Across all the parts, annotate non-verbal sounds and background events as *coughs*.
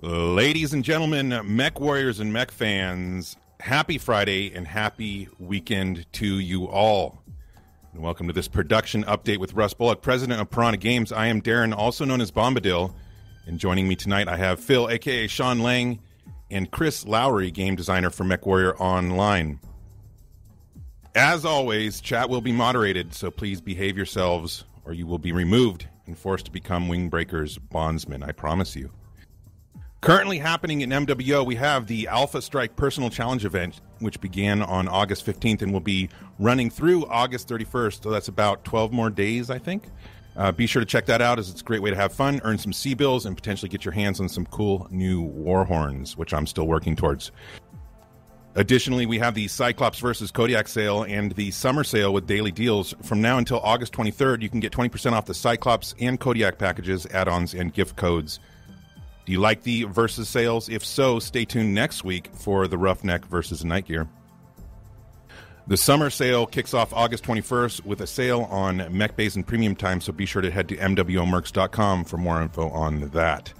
Ladies and gentlemen, Mech Warriors and Mech fans, happy Friday and happy weekend to you all. And welcome to this production update with Russ Bullock, president of Piranha Games. I am Darren, also known as Bombadil. And joining me tonight, I have Phil, aka Sean Lang, and Chris Lowry, game designer for Mech Warrior Online. As always, chat will be moderated, so please behave yourselves or you will be removed and forced to become Wingbreaker's bondsmen, I promise you. Currently happening in MWO, we have the Alpha Strike Personal Challenge event, which began on August 15th and will be running through August 31st. So that's about 12 more days, I think. Uh, be sure to check that out as it's a great way to have fun, earn some C bills, and potentially get your hands on some cool new war horns, which I'm still working towards. Additionally, we have the Cyclops versus Kodiak sale and the summer sale with daily deals. From now until August 23rd, you can get 20% off the Cyclops and Kodiak packages, add ons, and gift codes. Do you like the versus sales? If so, stay tuned next week for the Roughneck versus Night Gyr. The summer sale kicks off August 21st with a sale on Mech and Premium Time, so be sure to head to MWOmercs.com for more info on that.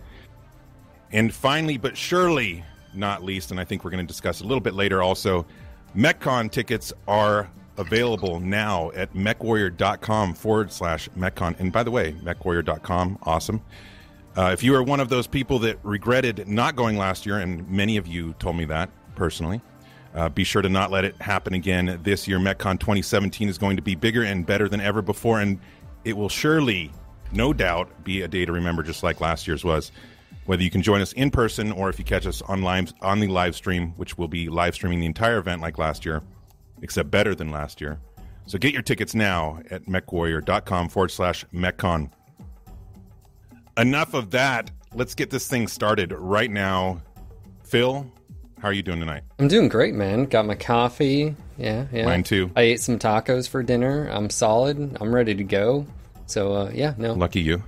And finally, but surely not least, and I think we're going to discuss a little bit later also, MechCon tickets are available now at mechwarrior.com forward slash MechCon. And by the way, mechwarrior.com, awesome. Uh, if you are one of those people that regretted not going last year, and many of you told me that personally, uh, be sure to not let it happen again this year. MechCon 2017 is going to be bigger and better than ever before, and it will surely, no doubt, be a day to remember, just like last year's was. Whether you can join us in person or if you catch us on live on the live stream, which will be live streaming the entire event like last year, except better than last year. So get your tickets now at mechwarrior.com forward slash MechCon enough of that. Let's get this thing started right now. Phil, how are you doing tonight? I'm doing great, man. Got my coffee. Yeah, yeah. Mine too. I ate some tacos for dinner. I'm solid. I'm ready to go. So, uh, yeah, no. Lucky you.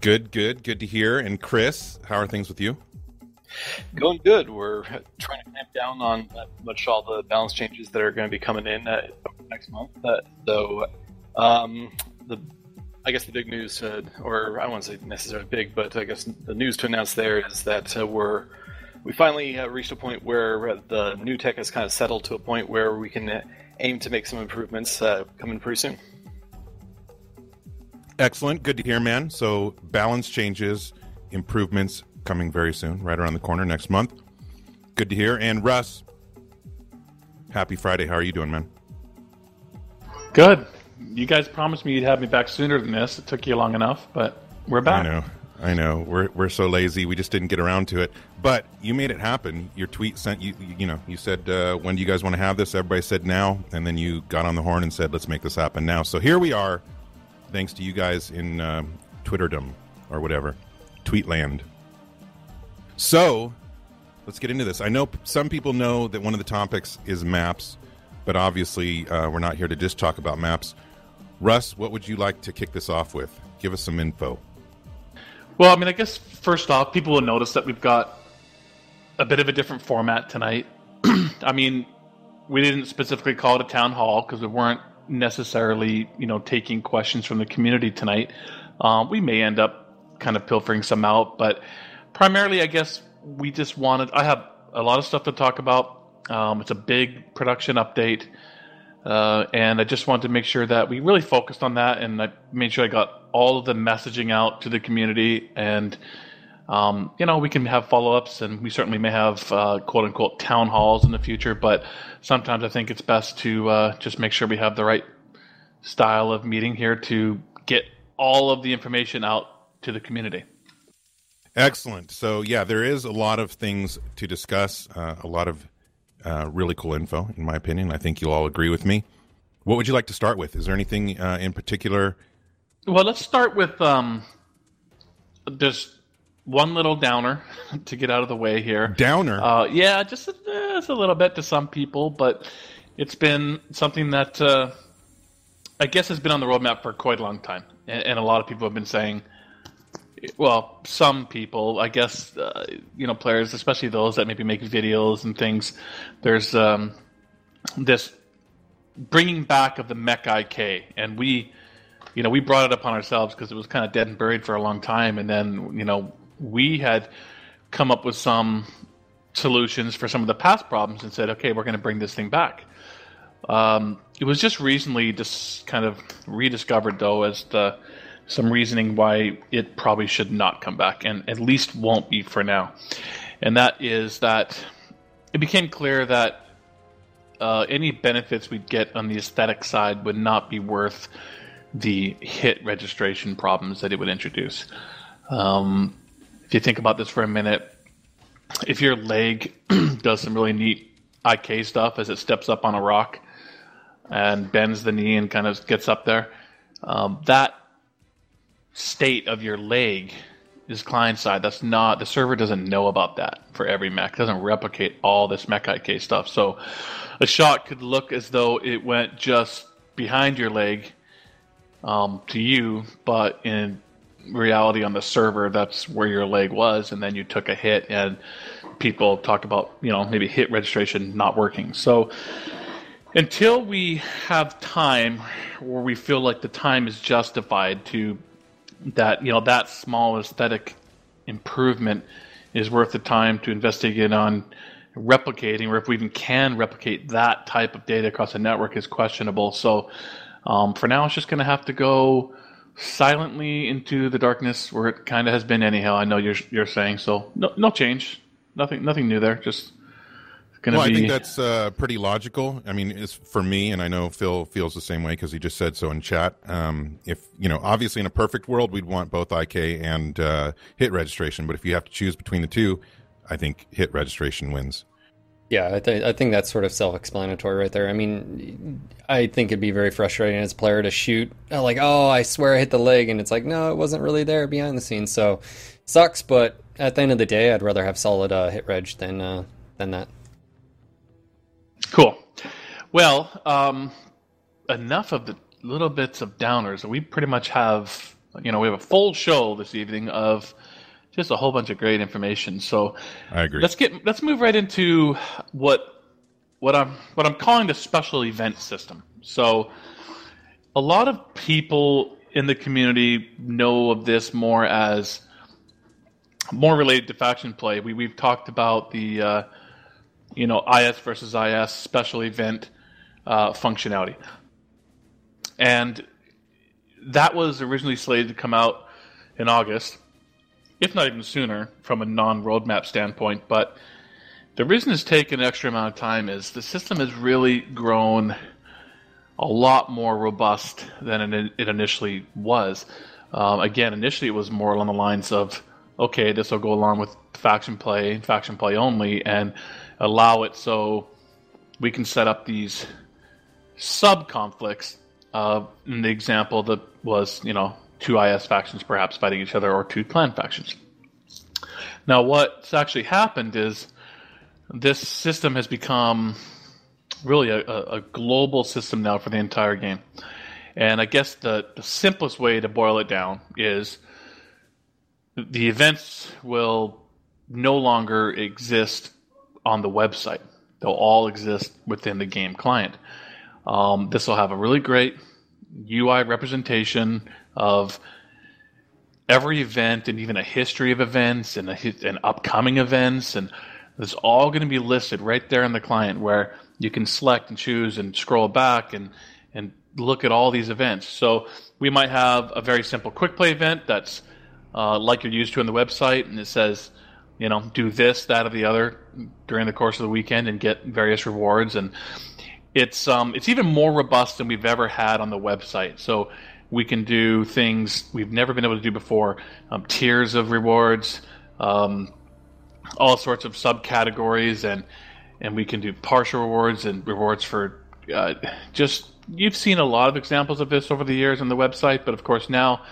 Good, good, good to hear. And Chris, how are things with you? Going good. We're trying to clamp down on much all the balance changes that are going to be coming in uh, next month. Uh, so, um, the I guess the big news, uh, or I won't say necessarily big, but I guess the news to announce there is that uh, we're we finally uh, reached a point where uh, the new tech has kind of settled to a point where we can uh, aim to make some improvements uh, coming pretty soon. Excellent, good to hear, man. So balance changes, improvements coming very soon, right around the corner next month. Good to hear. And Russ, happy Friday. How are you doing, man? Good you guys promised me you'd have me back sooner than this. It took you long enough, but we're back. I know. I know. We're we're so lazy. We just didn't get around to it. But you made it happen. Your tweet sent you. You know, you said, uh, "When do you guys want to have this?" Everybody said now, and then you got on the horn and said, "Let's make this happen now." So here we are, thanks to you guys in uh, Twitterdom or whatever, Tweetland. So let's get into this. I know some people know that one of the topics is maps, but obviously uh, we're not here to just talk about maps. Russ, what would you like to kick this off with? Give us some info. Well, I mean, I guess first off, people will notice that we've got a bit of a different format tonight. *clears throat* I mean, we didn't specifically call it a town hall because we weren't necessarily, you know, taking questions from the community tonight. Um, we may end up kind of pilfering some out, but primarily, I guess we just wanted. I have a lot of stuff to talk about. Um, it's a big production update. Uh, and I just wanted to make sure that we really focused on that, and I made sure I got all of the messaging out to the community. And um, you know, we can have follow-ups, and we certainly may have uh, quote-unquote town halls in the future. But sometimes I think it's best to uh, just make sure we have the right style of meeting here to get all of the information out to the community. Excellent. So yeah, there is a lot of things to discuss. Uh, a lot of uh, really cool info, in my opinion. I think you'll all agree with me. What would you like to start with? Is there anything uh, in particular? Well, let's start with um, just one little downer *laughs* to get out of the way here. Downer? Uh, yeah, just a, just a little bit to some people, but it's been something that uh, I guess has been on the roadmap for quite a long time. And, and a lot of people have been saying – well, some people, I guess, uh, you know, players, especially those that maybe make videos and things. There's um, this bringing back of the Mech IK, and we, you know, we brought it upon ourselves because it was kind of dead and buried for a long time, and then you know we had come up with some solutions for some of the past problems and said, okay, we're going to bring this thing back. Um, it was just recently just kind of rediscovered, though, as the some reasoning why it probably should not come back, and at least won't be for now. And that is that it became clear that uh, any benefits we'd get on the aesthetic side would not be worth the hit registration problems that it would introduce. Um, if you think about this for a minute, if your leg *clears throat* does some really neat IK stuff as it steps up on a rock and bends the knee and kind of gets up there, um, that state of your leg is client side. That's not the server doesn't know about that for every mech. It doesn't replicate all this mech IK stuff. So a shot could look as though it went just behind your leg um, to you, but in reality on the server that's where your leg was and then you took a hit and people talk about you know maybe hit registration not working so until we have time where we feel like the time is justified to that you know that small aesthetic improvement is worth the time to investigate on replicating or if we even can replicate that type of data across a network is questionable so um, for now it's just going to have to go silently into the darkness where it kind of has been anyhow. I know you're you're saying so. No, no change. Nothing, nothing new there. Just gonna well, be. I think that's uh, pretty logical. I mean, it's for me, and I know Phil feels the same way because he just said so in chat. Um, if you know, obviously, in a perfect world, we'd want both IK and uh, hit registration, but if you have to choose between the two, I think hit registration wins. Yeah, I, th- I think that's sort of self-explanatory right there. I mean, I think it'd be very frustrating as a player to shoot uh, like, oh, I swear I hit the leg, and it's like, no, it wasn't really there behind the scenes. So sucks, but at the end of the day, I'd rather have solid uh, hit reg than uh, than that. Cool. Well, um, enough of the little bits of downers. We pretty much have, you know, we have a full show this evening of just a whole bunch of great information. So I agree. Let's get let's move right into what what I'm what I'm calling the special event system. So a lot of people in the community know of this more as more related to faction play. We we've talked about the uh, you know IS versus IS special event uh, functionality, and that was originally slated to come out in August if not even sooner, from a non-roadmap standpoint. But the reason it's taken an extra amount of time is the system has really grown a lot more robust than it initially was. Um, again, initially it was more along the lines of, okay, this will go along with faction play, faction play only, and allow it so we can set up these sub conflicts. Uh, in the example that was, you know, two IS factions perhaps fighting each other or two clan factions. Now, what's actually happened is this system has become really a, a global system now for the entire game. And I guess the, the simplest way to boil it down is the events will no longer exist on the website. They'll all exist within the game client. Um, this will have a really great UI representation of every event and even a history of events and, a, and upcoming events and it's all going to be listed right there in the client where you can select and choose and scroll back and and look at all these events. So we might have a very simple quick play event that's uh, like you're used to on the website, and it says, you know, do this, that, or the other during the course of the weekend and get various rewards. And it's um, it's even more robust than we've ever had on the website. So we can do things we've never been able to do before um, tiers of rewards, um, all sorts of subcategories, and and we can do partial rewards and rewards for uh, just. You've seen a lot of examples of this over the years on the website, but of course now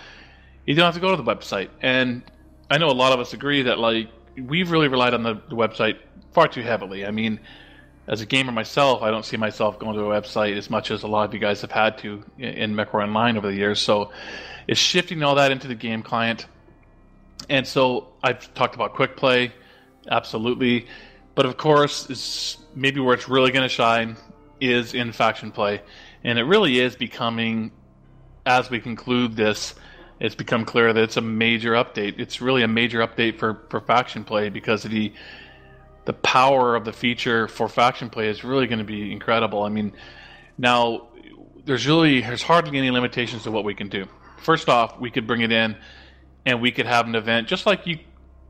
you don't have to go to the website. And I know a lot of us agree that like we've really relied on the, the website far too heavily. I mean, as a gamer myself, I don't see myself going to a website as much as a lot of you guys have had to in MechWarrior Online over the years. So it's shifting all that into the game client. And so I've talked about quick play, absolutely. But of course, it's maybe where it's really going to shine is in faction play. And it really is becoming, as we conclude this, it's become clear that it's a major update. It's really a major update for, for faction play because the the power of the feature for faction play is really going to be incredible. I mean, now there's really there's hardly any limitations to what we can do. First off, we could bring it in and we could have an event just like you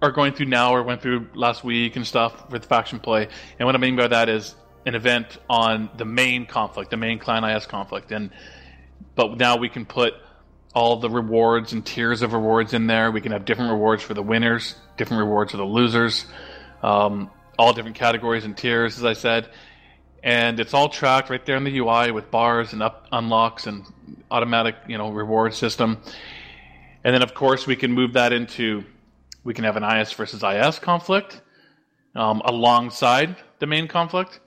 are going through now or went through last week and stuff with faction play. And what I mean by that is an event on the main conflict, the main clan IS conflict, and but now we can put all the rewards and tiers of rewards in there. We can have different rewards for the winners, different rewards for the losers, um, all different categories and tiers, as I said. And it's all tracked right there in the UI with bars and up unlocks and automatic, you know, reward system. And then, of course, we can move that into we can have an IS versus IS conflict um, alongside the main conflict,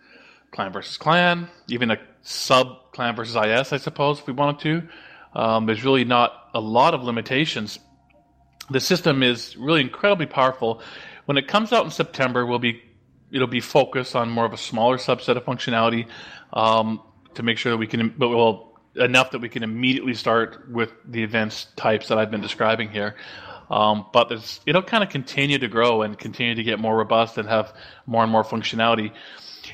clan versus clan, even a sub clan versus IS, I suppose, if we wanted to. Um, there's really not a lot of limitations. The system is really incredibly powerful. When it comes out in September, we'll be it'll be focused on more of a smaller subset of functionality um, to make sure that we can, but well, enough that we can immediately start with the events types that I've been describing here. Um, but there's it'll kind of continue to grow and continue to get more robust and have more and more functionality.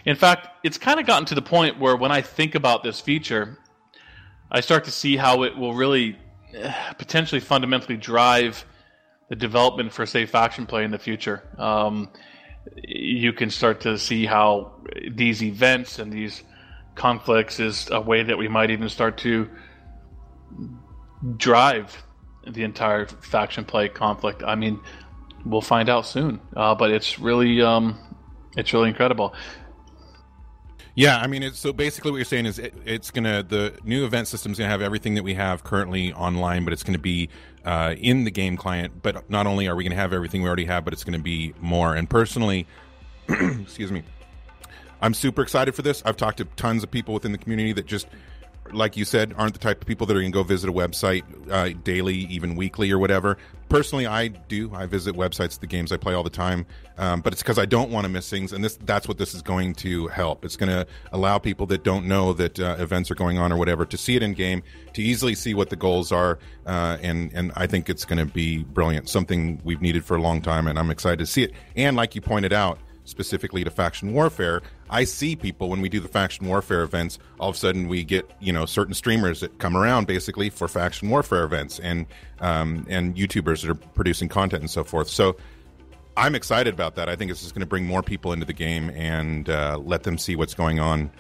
In fact, it's kind of gotten to the point where when I think about this feature, I start to see how it will really uh, potentially fundamentally drive the development for say faction play in the future. Um, you can start to see how these events and these conflicts is a way that we might even start to drive the entire faction play conflict. I mean, we'll find out soon, uh, but it's really um, it's really incredible. Yeah, I mean, so basically what you're saying is it, it's gonna the new event system's gonna have everything that we have currently online, but it's gonna be uh, in the game client. But not only are we gonna have everything we already have, but it's gonna be more. And personally, *clears throat* excuse me, I'm super excited for this. I've talked to tons of people within the community that just like you said, aren't the type of people that are going to go visit a website uh, daily, even weekly or whatever. Personally, I do. I visit websites, the games I play all the time, um, but it's because I don't want to miss things, and this that's what this is going to help. It's going to allow people that don't know that uh, events are going on or whatever to see it in game, to easily see what the goals are, uh, and and I think it's going to be brilliant. Something we've needed for a long time, and I'm excited to see it. And like you pointed out specifically to faction warfare, I see people when we do the faction warfare events, all of a sudden we get, you know, certain streamers that come around basically for faction warfare events and um, and YouTubers that are producing content and so forth. So I'm excited about that. I think it's just going to bring more people into the game and uh, let them see what's going on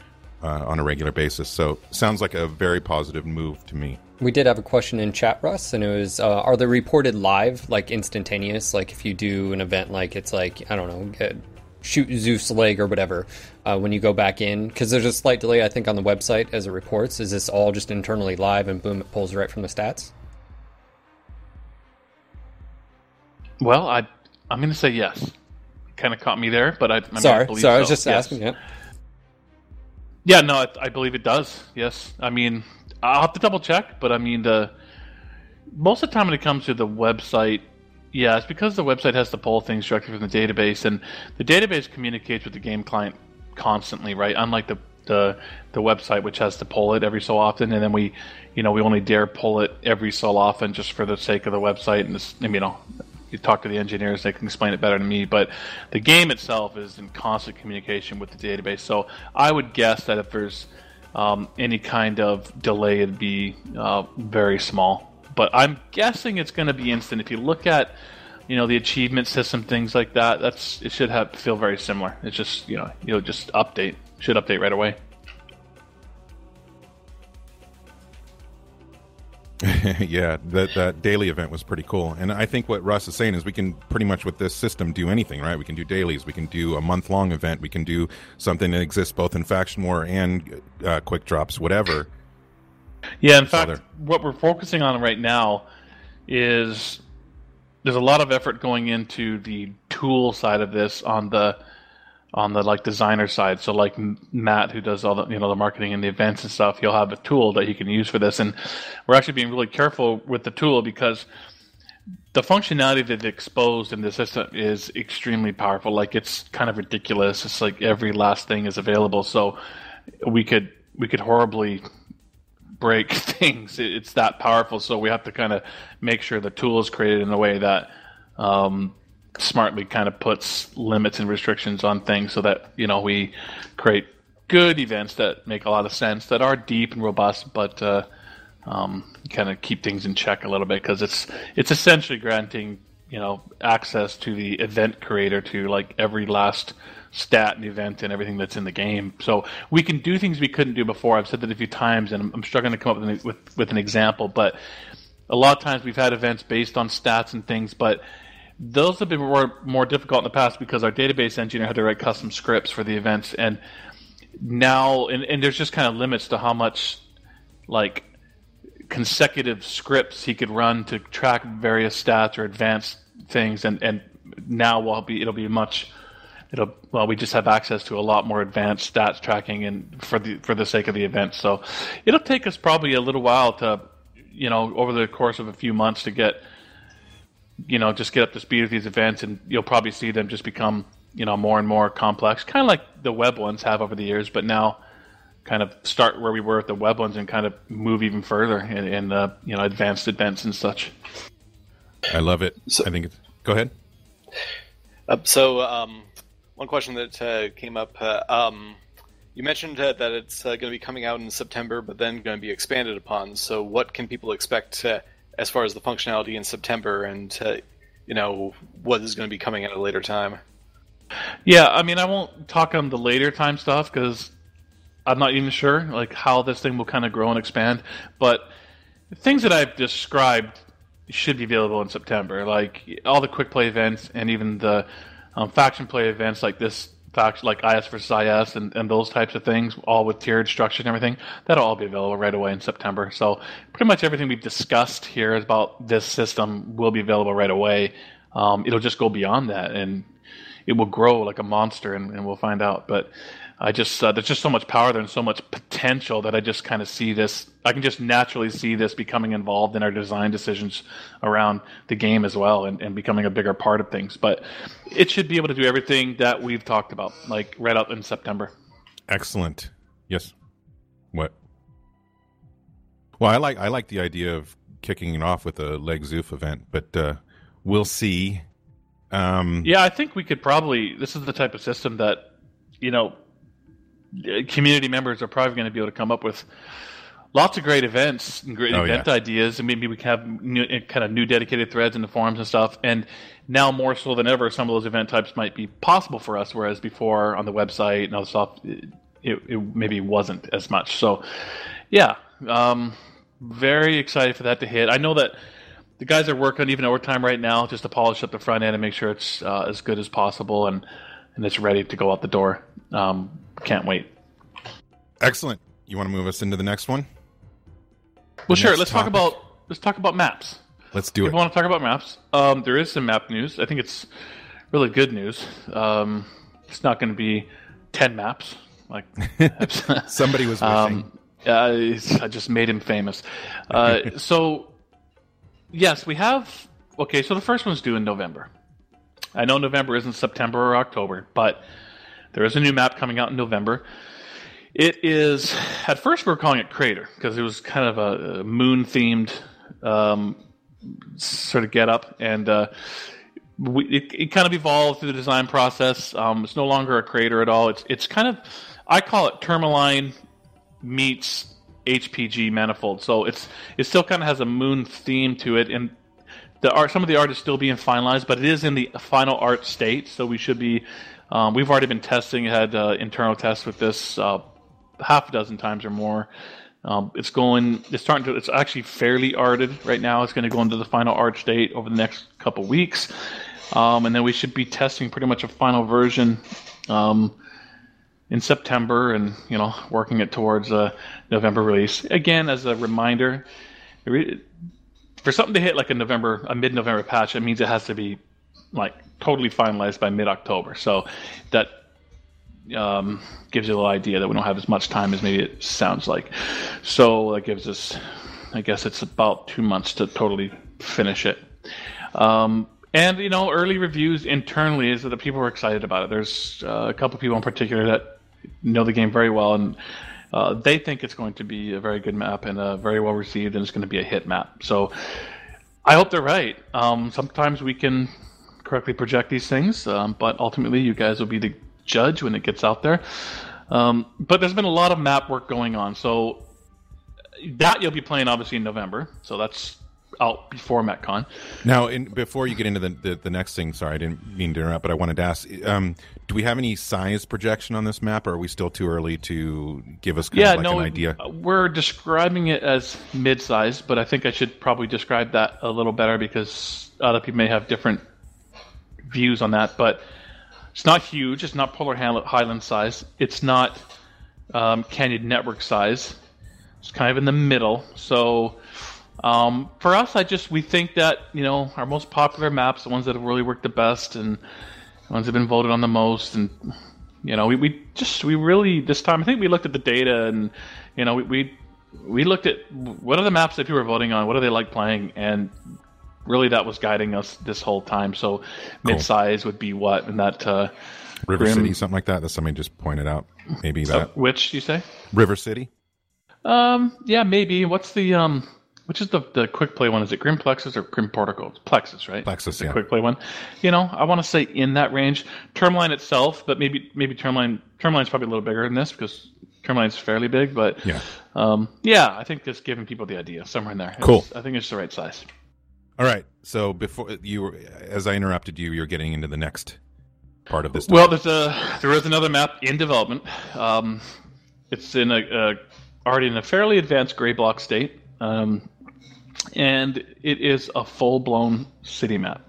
uh, on a regular basis. So sounds like a very positive move to me. We did have a question in chat, Russ, and it was: uh, Are they reported live, like instantaneous? Like if you do an event, like it's like I don't know, shoot Zeus leg or whatever uh, when you go back in because there's a slight delay I think on the website as it reports. Is this all just internally live and boom it pulls right from the stats? Well, I I'm going to say yes. Kind of caught me there, but I, I sorry, mean, I sorry, so. I was just yes. asking. Yeah. Yeah, no, I, I, believe it does. Yes, I mean I'll have to double check, but I mean the most of the time when it comes to the website yeah, it's because the website has to pull things directly from the database, and the database communicates with the game client constantly, right? Unlike the the the website, which has to pull it every so often, and then we, you know, we only dare pull it every so often just for the sake of the website. And this, you know, you talk to the engineers; they can explain it better than me. But the game itself is in constant communication with the database. So I would guess that if there's um, any kind of delay, it'd be uh, very small but I'm guessing it's going to be instant. If you look at, you know, the achievement system, things like that, that's it should have feel very similar. It's just you know you'll just update should update right away. *laughs* yeah, that that daily event was pretty cool, and I think what Russ is saying is we can pretty much with this system do anything, right? We can do dailies, we can do a month long event, we can do something that exists both in faction war and uh, quick drops, whatever. Yeah, in fact, what we're focusing on right now is there's a lot of effort going into the tool side of this on the on the like designer side. So like Matt, who does all the you know the marketing and the events and stuff, he'll have a tool that he can use for this. And we're actually being really careful with the tool because the functionality that's exposed in the system is extremely powerful. Like it's kind of ridiculous. It's like every last thing is available. So we could we could horribly break *laughs* things. It's that powerful, so we have to kind of make sure the tool is created in a way that um, smartly kind of puts limits and restrictions on things, so that you know we create good events that make a lot of sense, that are deep and robust, but uh, um, kind of keep things in check a little bit because it's it's essentially granting you know access to the event creator to like every last stat and event and everything that's in the game. So we can do things we couldn't do before. I've said that a few times, and I'm, I'm struggling to come up with an, with, with an example. But a lot of times we've had events based on stats and things, but those have been more, more difficult in the past because our database engineer had to write custom scripts for the events, and now and, and there's just kind of limits to how much like consecutive scripts he could run to track various stats or advanced things, and and now will be it'll be much it'll well we just have access to a lot more advanced stats tracking and for the for the sake of the event. So it'll take us probably a little while to you know over the course of a few months to get you know just get up to speed with these events and you'll probably see them just become you know more and more complex kind of like the web ones have over the years but now kind of start where we were with the web ones and kind of move even further in, in uh, you know advanced events and such. I love it. So, i think it's go ahead. Uh, so um, one question that uh, came up. Uh, um, you mentioned uh, that it's uh, going to be coming out in September, but then going to be expanded upon. So, what can people expect uh, as far as the functionality in September, and uh, you know what is going to be coming at a later time? Yeah, I mean, I won't talk on the later time stuff because I'm not even sure like how this thing will kind of grow and expand. But things that I've described should be available in September, like all the quick play events and even the um, faction play events like this faction like IS versus IS and, and those types of things, all with tiered structure and everything, that'll all be available right away in September. So pretty much everything we've discussed here about this system will be available right away. Um, it'll just go beyond that and it will grow like a monster and, and we'll find out. But I just uh, there's just so much power there and so much potential that I just kind of see this. I can just naturally see this becoming involved in our design decisions around the game as well, and, and becoming a bigger part of things. But it should be able to do everything that we've talked about, like right out in September. Excellent. Yes. What? Well, I like I like the idea of kicking it off with a Leg Zoof event, but uh, we'll see. Um, yeah, I think we could probably. This is the type of system that you know community members are probably going to be able to come up with lots of great events and great oh, event yeah. ideas, and maybe we can have new, kind of new dedicated threads in the forums and stuff. And now more so than ever, some of those event types might be possible for us, whereas before on the website and other stuff, it, it maybe wasn't as much. So, yeah, um, very excited for that to hit. I know that the guys are working even overtime right now just to polish up the front end and make sure it's uh, as good as possible and and it's ready to go out the door. Um, can't wait. Excellent. You want to move us into the next one? Well, sure. Let's topic. talk about let's talk about maps. Let's do if it. I want to talk about maps. Um, there is some map news. I think it's really good news. Um, it's not going to be ten maps. Like *laughs* *laughs* somebody was wishing. Um, I just made him famous. Uh, *laughs* so yes, we have. Okay, so the first one's due in November. I know November isn't September or October, but there is a new map coming out in November. It is at first we were calling it Crater because it was kind of a, a moon themed um, sort of get up, and uh, we, it, it, kind of evolved through the design process. Um, it's no longer a crater at all. It's it's kind of I call it Tourmaline meets HPG manifold. So it's it still kind of has a moon theme to it, and the art some of the art is still being finalized, but it is in the final art state. So we should be um, we've already been testing, had uh, internal tests with this uh, half a dozen times or more. Um, it's going. It's starting to. It's actually fairly arted right now. It's going to go into the final art state over the next couple weeks, um, and then we should be testing pretty much a final version um, in September, and you know, working it towards a November release. Again, as a reminder, for something to hit like a November, a mid-November patch, it means it has to be like totally finalized by mid-October. So that um, gives you a little idea that we don't have as much time as maybe it sounds like. So that gives us, I guess it's about two months to totally finish it. Um, and you know, early reviews internally is that the people are excited about it. There's uh, a couple people in particular that know the game very well and uh, they think it's going to be a very good map and uh, very well received, and it's going to be a hit map. So I hope they're right. Um, sometimes we can correctly project these things, um, but ultimately, you guys will be the judge when it gets out there. Um, but there's been a lot of map work going on, so that you'll be playing obviously in November. So that's out before MechCon. Now, in, before you get into the, the, the next thing, sorry, I didn't mean to interrupt, but I wanted to ask: um, Do we have any size projection on this map, or are we still too early to give us kind yeah, of like no, an idea? We're describing it as mid-sized, but I think I should probably describe that a little better because other people may have different views on that. But it's not huge. It's not Polar Highland size. It's not um, Canyon Network size. It's kind of in the middle. So um, for us, I just we think that you know our most popular maps, the ones that have really worked the best, and the ones that have been voted on the most, and you know we, we just we really this time I think we looked at the data and you know we we, we looked at what are the maps that people are voting on, what do they like playing, and really that was guiding us this whole time. So cool. mid-size would be what, and that uh, River Grim, City, something like that. That somebody just pointed out. Maybe that. Uh, which you say? River City. Um. Yeah. Maybe. What's the um? Which is the the quick play one? Is it Grim Plexus or Grim Portico? It's Plexus, right? Plexus, the yeah. quick play one. You know, I want to say in that range. Tourmaline itself, but maybe maybe Tourmaline Tourmaline's probably a little bigger than this because Tourmaline's fairly big. But yeah, um, yeah, I think just giving people the idea somewhere in there. Cool. I think it's the right size. All right. So before you, were, as I interrupted you, you're getting into the next part of this. Well, there's a there is another map in development. Um, it's in a, a already in a fairly advanced gray block state. Um, and it is a full blown city map.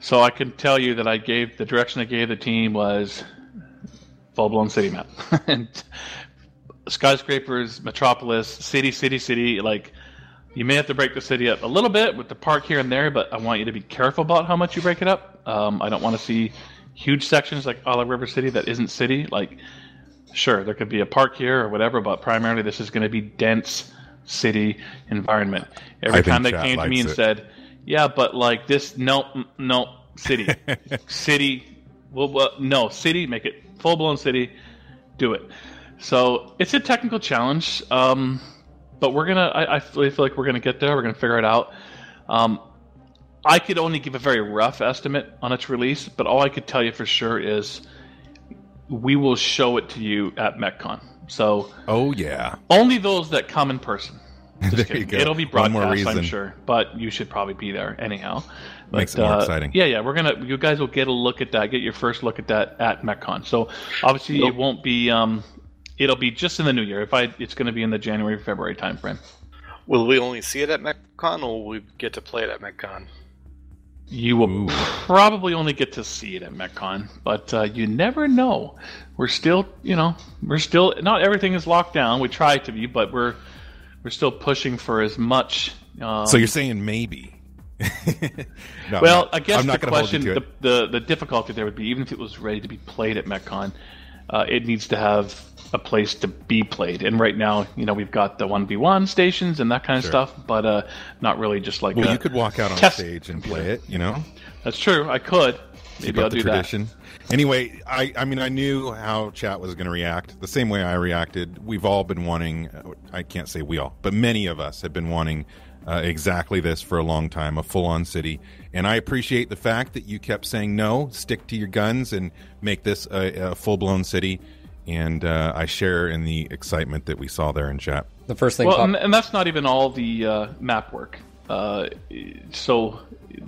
So I can tell you that I gave the direction I gave the team was full blown city map. *laughs* and skyscrapers, metropolis, city, city, city, like you may have to break the city up a little bit with the park here and there, but I want you to be careful about how much you break it up. Um, I don't want to see huge sections like Ala River City that isn't city. Like, sure, there could be a park here or whatever, but primarily this is going to be dense city environment. Every I time they came to me and it. said, "Yeah, but like this, no, no, city, *laughs* city, well, well, no, city, make it full blown city, do it." So it's a technical challenge, um, but we're gonna. I, I, feel like we're gonna get there. We're gonna figure it out. Um, I could only give a very rough estimate on its release, but all I could tell you for sure is we will show it to you at MechCon. So, oh yeah, only those that come in person. *laughs* there kidding. you go. It'll be broadcast, I'm sure, but you should probably be there anyhow. But, Makes it more uh, exciting. Yeah, yeah, we're gonna. You guys will get a look at that. Get your first look at that at MechCon. So obviously Nope. it won't be. Um, it'll be just in the new year. If I, it's going to be in the January February timeframe. Will we only see it at MechCon, or will we get to play it at MechCon? You will Ooh. probably only get to see it at MechCon, but uh, you never know. We're still, you know, we're still not everything is locked down. We try to be, but we're we're still pushing for as much. Um, So you're saying maybe? *laughs* No, well, I guess the gonna hold you question, the, the the difficulty there would be even if it was ready to be played at MechCon, uh, it needs to have a place to be played. And right now, you know, we've got the one v one stations and that kind of Sure. stuff, but uh, not really just like Well, you could walk out on test stage and play it. You know, That's true. I could. Maybe I'll do that. Tradition. Anyway, I, I mean, I knew how chat was going to react the same way I reacted. We've all been wanting, I can't say we all, but many of us have been wanting uh, exactly this for a long time a full on city. And I appreciate the fact that you kept saying no, stick to your guns, and make this a, a full blown city. And uh, I share in the excitement that we saw there in chat. The first thing Well, pop- and, and that's not even all the uh, map work. Uh, so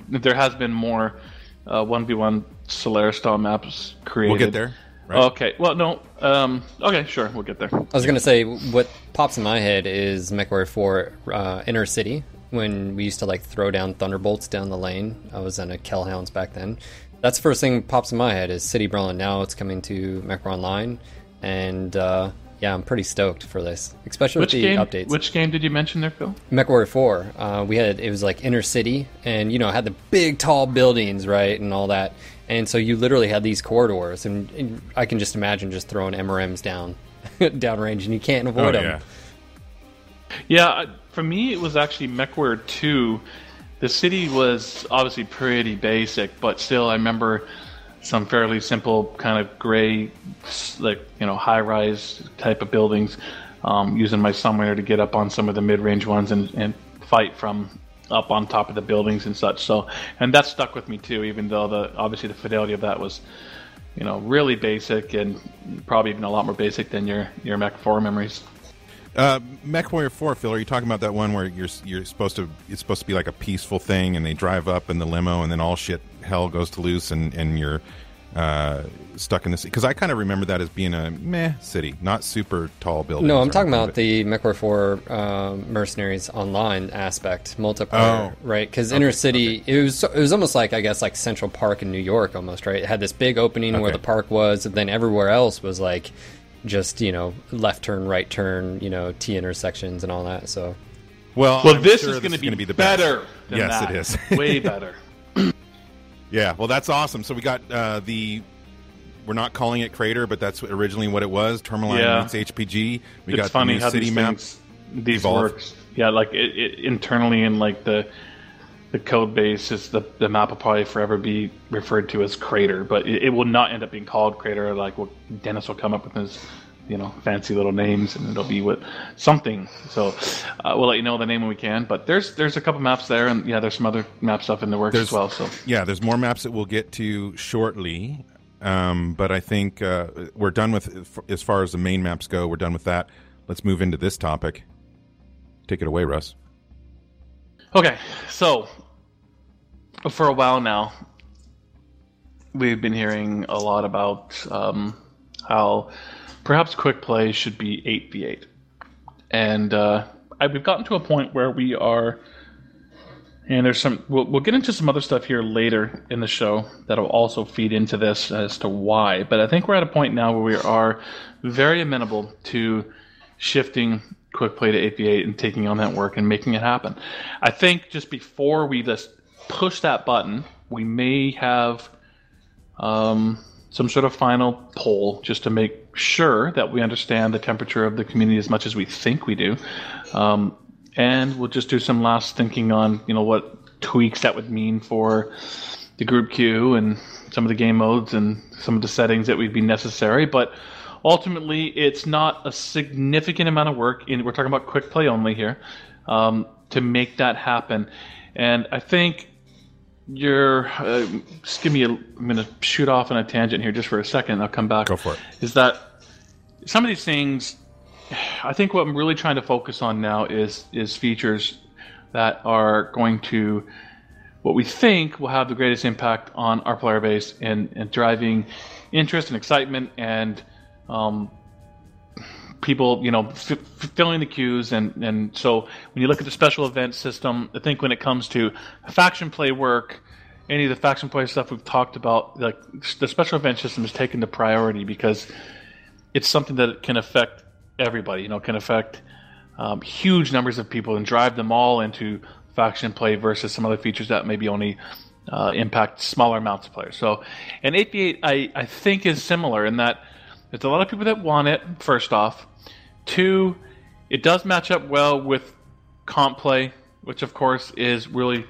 there has been more one v one Solaris style maps created. We'll get there. Right? Okay. Well, no. Um, okay, sure. We'll get there. I was gonna say what pops in my head is MechWarrior 4 uh, Inner City when we used to like throw down thunderbolts down the lane. I was in a Kell Hounds back then. That's the first thing that pops in my head is City Brawling. Now it's coming to MechWarrior Online, and uh, yeah, I'm pretty stoked for this, especially Which with the game? updates. Which game did you mention there, Phil? MechWarrior 4, uh, we had it was like inner city, and you know had the big tall buildings, right, and all that. And so you literally had these corridors, and, and I can just imagine just throwing MRMs down, *laughs* downrange, and you can't Oh, avoid them. yeah. Yeah, for me, it was actually MechWarrior 2. The city was obviously pretty basic, but still, I remember some fairly simple kind of gray, like you know, high-rise type of buildings. Um, using my summoner to get up on some of the mid-range ones and, and fight from up on top of the buildings and such. So, and that stuck with me too, even though the obviously the fidelity of that was, you know, really basic and probably even a lot more basic than your your Mech Four memories. Uh, Mech Warrior Four, Phil, are you talking about that one where you're you're supposed to it's supposed to be like a peaceful thing, and they drive up in the limo, and then all shit hell goes to loose, and and you're uh, stuck in the city? Because I kind of remember that as being a meh city, not super tall buildings. No, I'm talking about the MechWarrior 4 um, Mercenaries online aspect, multiplayer, Oh. right? Because Inner City, it was it was almost like I guess like Central Park in New York, almost right. It had this big opening where the park was, and then everywhere else was like just you know left turn, right turn, you know T intersections and all that. So Well, Well, I'm this sure is going to be, gonna the best. better. Than Yes, that. it is. *laughs* way better. *coughs* Yeah, well, that's awesome. So we got uh, the. We're not calling it Crater, but that's originally what it was. Tourmaline Yeah. meets HPG. We it's got funny the new how city these map. things these evolve. works. Yeah, like it, it, internally in like the the code base is the the map will probably forever be referred to as Crater, but it, it will not end up being called Crater. Like what Dennis will come up with his you know fancy little names, and it'll be with something. So uh, we'll let you know the name when we can. But there's there's a couple maps there, and yeah, there's some other map stuff in the works There's- as well. So Yeah, there's more maps that we'll get to shortly. Um, but I think uh, we're done with as far as the main maps go. We're done with that. Let's move into this topic. Take it away, Russ. Okay, so for a while now, we've been hearing a lot about um, how perhaps quick play should be 8v8. And uh, I, we've gotten to a point where we are, and there's some, we'll, we'll get into some other stuff here later in the show that'll also feed into this as to why. But I think we're at a point now where we are very amenable to shifting quick play to 8v8 and taking on that work and making it happen. I think just before we just push that button, we may have um, some sort of final poll just to make sure that we understand the temperature of the community as much as we think we do. Um, and we'll just do some last thinking on, you know, what tweaks that would mean for the group queue and some of the game modes and some of the settings that would be necessary. But ultimately, it's not a significant amount of work. In we're talking about quick play only here um, to make that happen. And I think you're uh, just give me a. I'm going to shoot off on a tangent here just for a second. I'll come back. Go for it. Is that some of these things? I think what I'm really trying to focus on now is is features that are going to what we think will have the greatest impact on our player base and, and driving interest and excitement and um, people, you know, f- filling the queues. And, and so when you look at the special event system, I think when it comes to faction play work, any of the faction play stuff we've talked about, like the special event system is taken the priority because it's something that can affect everybody. You know, can affect um, huge numbers of people and drive them all into faction play versus some other features that maybe only uh, impact smaller amounts of players. So, and 8v8 I, I think is similar in that there's a lot of people that want it. First off, two, it does match up well with comp play, which of course is really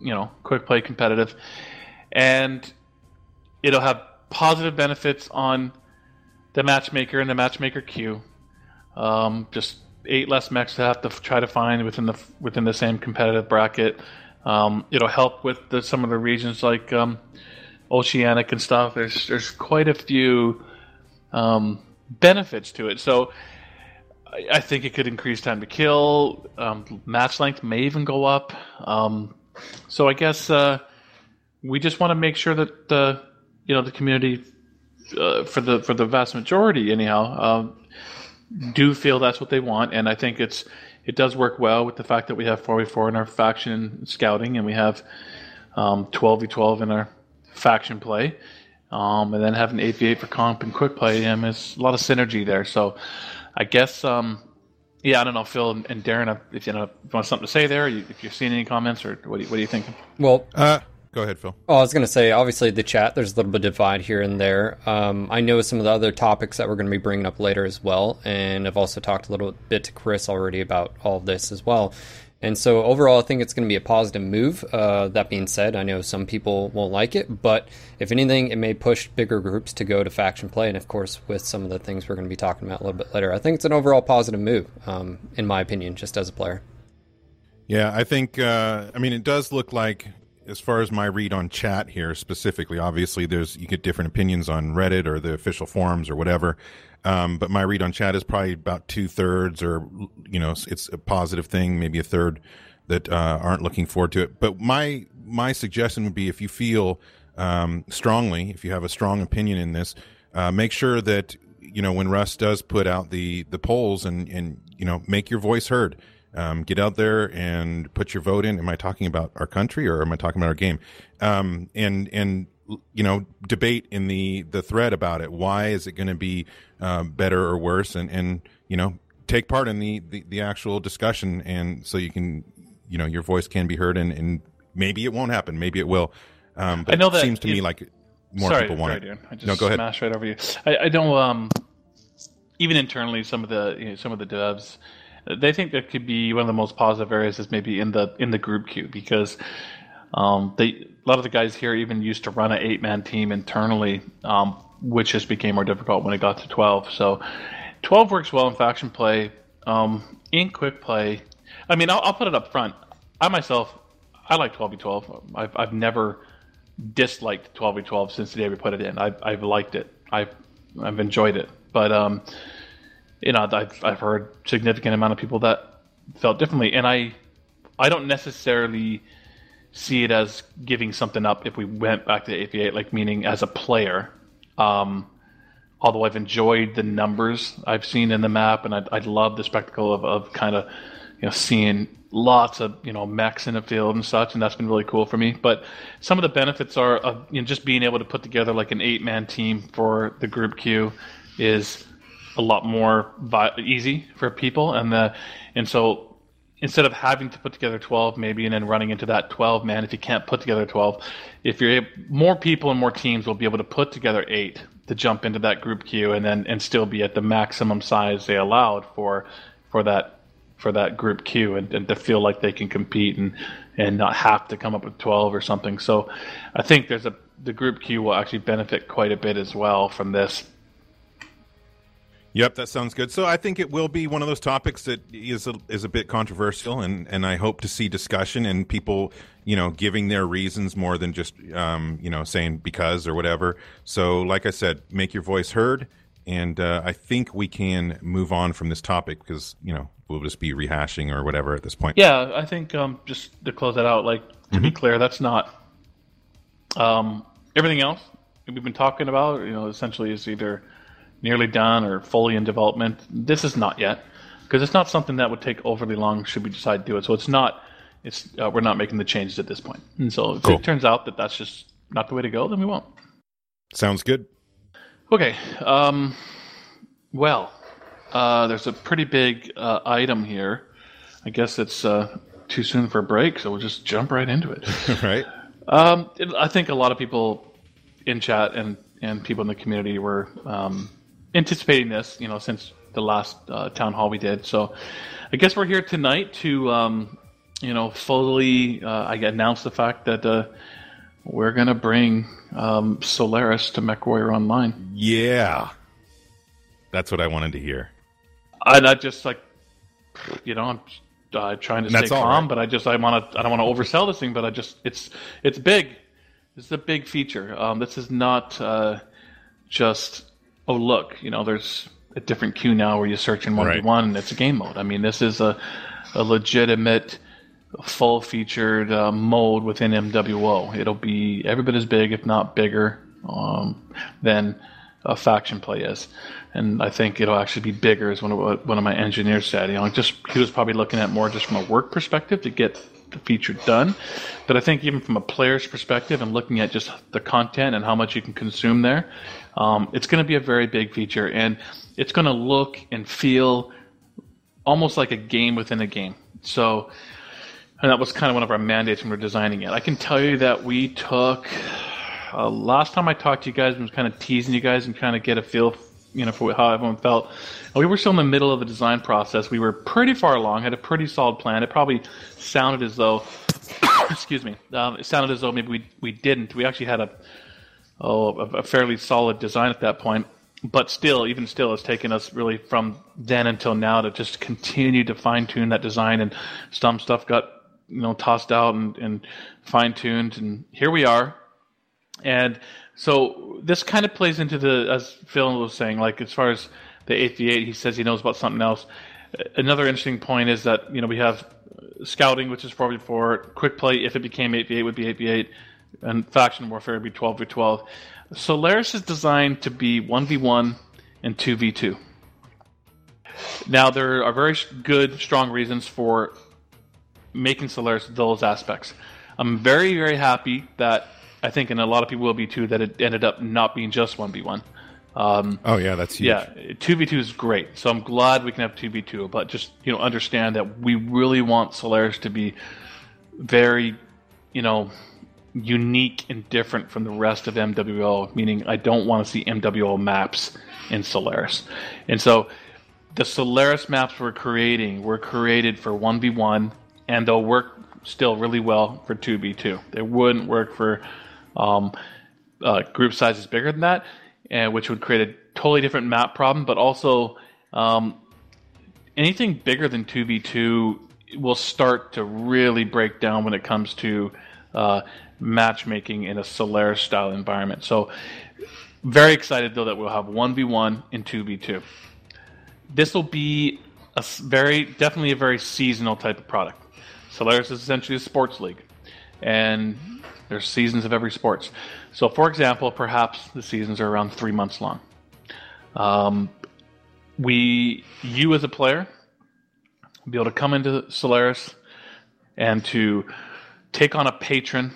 you know quick play competitive, and it'll have positive benefits on the matchmaker and the matchmaker queue. Um, just eight less mechs to have to try to find within the within the same competitive bracket. Um, it'll help with the, some of the regions like um, Oceanic and stuff. There's there's quite a few um, benefits to it. So I, I think it could increase time to kill. Um, match length may even go up. Um, so I guess uh, we just want to make sure that the you know the community uh, for the for the vast majority anyhow um, do feel that's what they want, and I think it's it does work well with the fact that we have 4v4 in our faction scouting, and we have um, 12v12 in our faction play, um, and then having 8v8 for comp and quick play. Um, is a lot of synergy there. So I guess um, yeah, I don't know, Phil and, and Darren, if you know if you want something to say there, if you're seeing any comments, or what, do you, what are you thinking? well, Uh, go ahead, Phil. Oh, I was going to say, obviously, the chat, there's a little bit of divide here and there. Um, I know some of the other topics that we're going to be bringing up later as well. And I've also talked a little bit to Chris already about all of this as well. And so overall, I think it's going to be a positive move. Uh, that being said, I know some people won't like it, but if anything, it may push bigger groups to go to faction play. And of course, with some of the things we're going to be talking about a little bit later, I think it's an overall positive move, um, in my opinion, just as a player. Yeah, I think. Uh, I mean, it does look like, as far as my read on chat here specifically, obviously there's you get different opinions on Reddit or the official forums or whatever. Um, but my read on chat is probably about two thirds, or you know, it's a positive thing, maybe a third that uh, aren't looking forward to it. But my my suggestion would be if you feel um, strongly, if you have a strong opinion in this, uh, make sure that you know when Russ does put out the the polls and and you know make your voice heard. Um, get out there and put your vote in. Am I talking about our country or am I talking about our game? Um, and and you know debate in the the thread about it. Why is it going to be uh, better or worse? And and you know take part in the, the the actual discussion, and so you can you know your voice can be heard. And, and maybe it won't happen. Maybe it will. Um, but I know that it seems to it, me like more sorry, people want sorry, it. Dude. I just no, go ahead. smashed right over you. I, I don't. Um, even internally, some of the you know, some of the devs, they think that could be one of the most positive areas is maybe in the in the group queue because um, they a lot of the guys here even used to run an eight man team internally, um, which just became more difficult when it got to twelve. So twelve works well in faction play. Um, in quick play, I mean, I'll, I'll put it up front. I myself, I like twelve v twelve. I've I've never disliked twelve v twelve since the day we put it in. I've I've liked it. I've I've enjoyed it. But um, you know, I've I've heard significant amount of people that felt differently, and I I don't necessarily see it as giving something up if we went back to 8v8, like meaning as a player. Um, although I've enjoyed the numbers I've seen in the map, and I I love the spectacle of, of kind of you know seeing lots of you know mechs in the field and such, and that's been really cool for me. But some of the benefits are of you know, just being able to put together like an eight man team for the group queue is a lot more vi- easy for people, and the and so instead of having to put together 12 maybe and then running into that 12 man if you can't put together 12 if you're more people and more teams will be able to put together eight to jump into that group queue and then and still be at the maximum size they allowed for for that for that group queue and, and to feel like they can compete and and not have to come up with 12 or something. So i think there's a the group queue will actually benefit quite a bit as well from this Yep, that sounds good. So I think it will be one of those topics that is a, is a bit controversial, and, and I hope to see discussion and people, you know, giving their reasons more than just, um, you know, saying because or whatever. So, like I said, make your voice heard, and uh, I think we can move on from this topic because you know we'll just be rehashing or whatever at this point. Yeah, I think um, just to close that out, like to be clear, that's not um, everything else we've been talking about. You know, essentially is either nearly done or fully in development. This is not yet because it's not something that would take overly long should we decide to do it. So it's not. It's uh, we're not making the changes at this point. And so if Cool. it turns out that that's just not the way to go, then we won't. Sounds good. Okay. Um, well, uh, there's a pretty big uh, item here. I guess it's uh, too soon for a break, so we'll just jump right into it. *laughs* right? Um, it- I think a lot of people in chat and, and people in the community were um, anticipating this, you know, since the last uh, town hall we did. So I guess we're here tonight to, um, you know, fully uh, I announce the fact that uh, we're going to bring um, Solaris to MechWarrior Online. Yeah, that's what I wanted to hear. And I just like, you know, I'm uh, trying to stay calm, right. but I just I want to I don't want to oversell this thing, but I just it's it's big. This is a big feature. Um, this is not uh, just oh look, you know, there's a different queue now where you search in one v one and it's a game mode. I mean, this is a a legitimate full featured uh, mode within MWO. It'll be every bit as big, if not bigger, um, than a faction play is. And I think it'll actually be bigger, as one of one of my engineers said. You know, just he was probably looking at more just from a work perspective to get the feature done. But I think even from a player's perspective and looking at just the content and how much you can consume there, um, it's going to be a very big feature, and it's going to look and feel almost like a game within a game. So, and that was kind of one of our mandates when we are designing it. I can tell you that we took uh, last time I talked to you guys I was kind of teasing you guys and kind of get a feel, you know for how everyone felt. And we were still in the middle of the design process. We were pretty far along, had a pretty solid plan. It probably sounded as though, *coughs* excuse me, um, it sounded as though maybe we we didn't. We actually had a oh a, fairly solid design at that point. But still, even still, it's taken us really from then until now to just continue to fine tune that design, and some stuff got you know tossed out and, and fine tuned, and here we are. And so this kind of plays into the as Phil was saying, like as far as the 8v8, he says he knows about something else. Another interesting point is that you know we have scouting, which is 4v4, quick play. If it became 8v8, would be 8v8, and faction warfare would be 12v12. Solaris is designed to be 1v1 and 2v2. Now, there are very good, strong reasons for making Solaris those aspects. I'm very, very happy that I think, and a lot of people will be too, that it ended up not being just 1v1. Um, oh yeah, that's huge. Yeah, two v two is great. So I'm glad we can have two v two. But just you know, understand that we really want Solaris to be very, you know, unique and different from the rest of MWO. Meaning, I don't want to see MWO maps in Solaris. And so, the Solaris maps we're creating were created for one v one, and they'll work still really well for two v two. They wouldn't work for um, uh, group sizes bigger than that and which would create a totally different map problem. But also, um, anything bigger than two v two will start to really break down when it comes to uh, matchmaking in a Solaris style environment. So, very excited though that we'll have one v one and two v two. This will be a very definitely a very seasonal type of product. Solaris is essentially a sports league, and there's seasons of every sports. So, for example, perhaps the seasons are around three months long. Um, we, you as a player, be able to come into Solaris and to take on a patron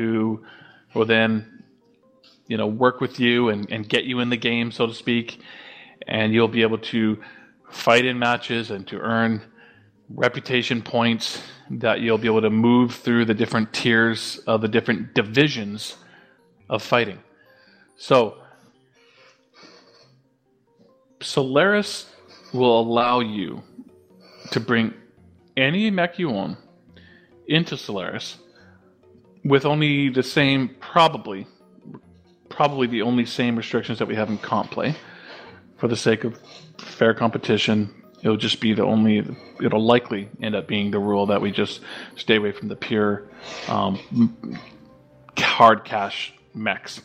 who will then, you know, work with you and, and get you in the game, so to speak, and you'll be able to fight in matches and to earn reputation points that you'll be able to move through the different tiers of the different divisions of fighting. So, Solaris will allow you to bring any mech you own into Solaris with only the same, probably, probably the only same restrictions that we have in comp play. For the sake of fair competition it'll just be the only it'll likely end up being the rule that we just stay away from the pure um, hard cash mechs.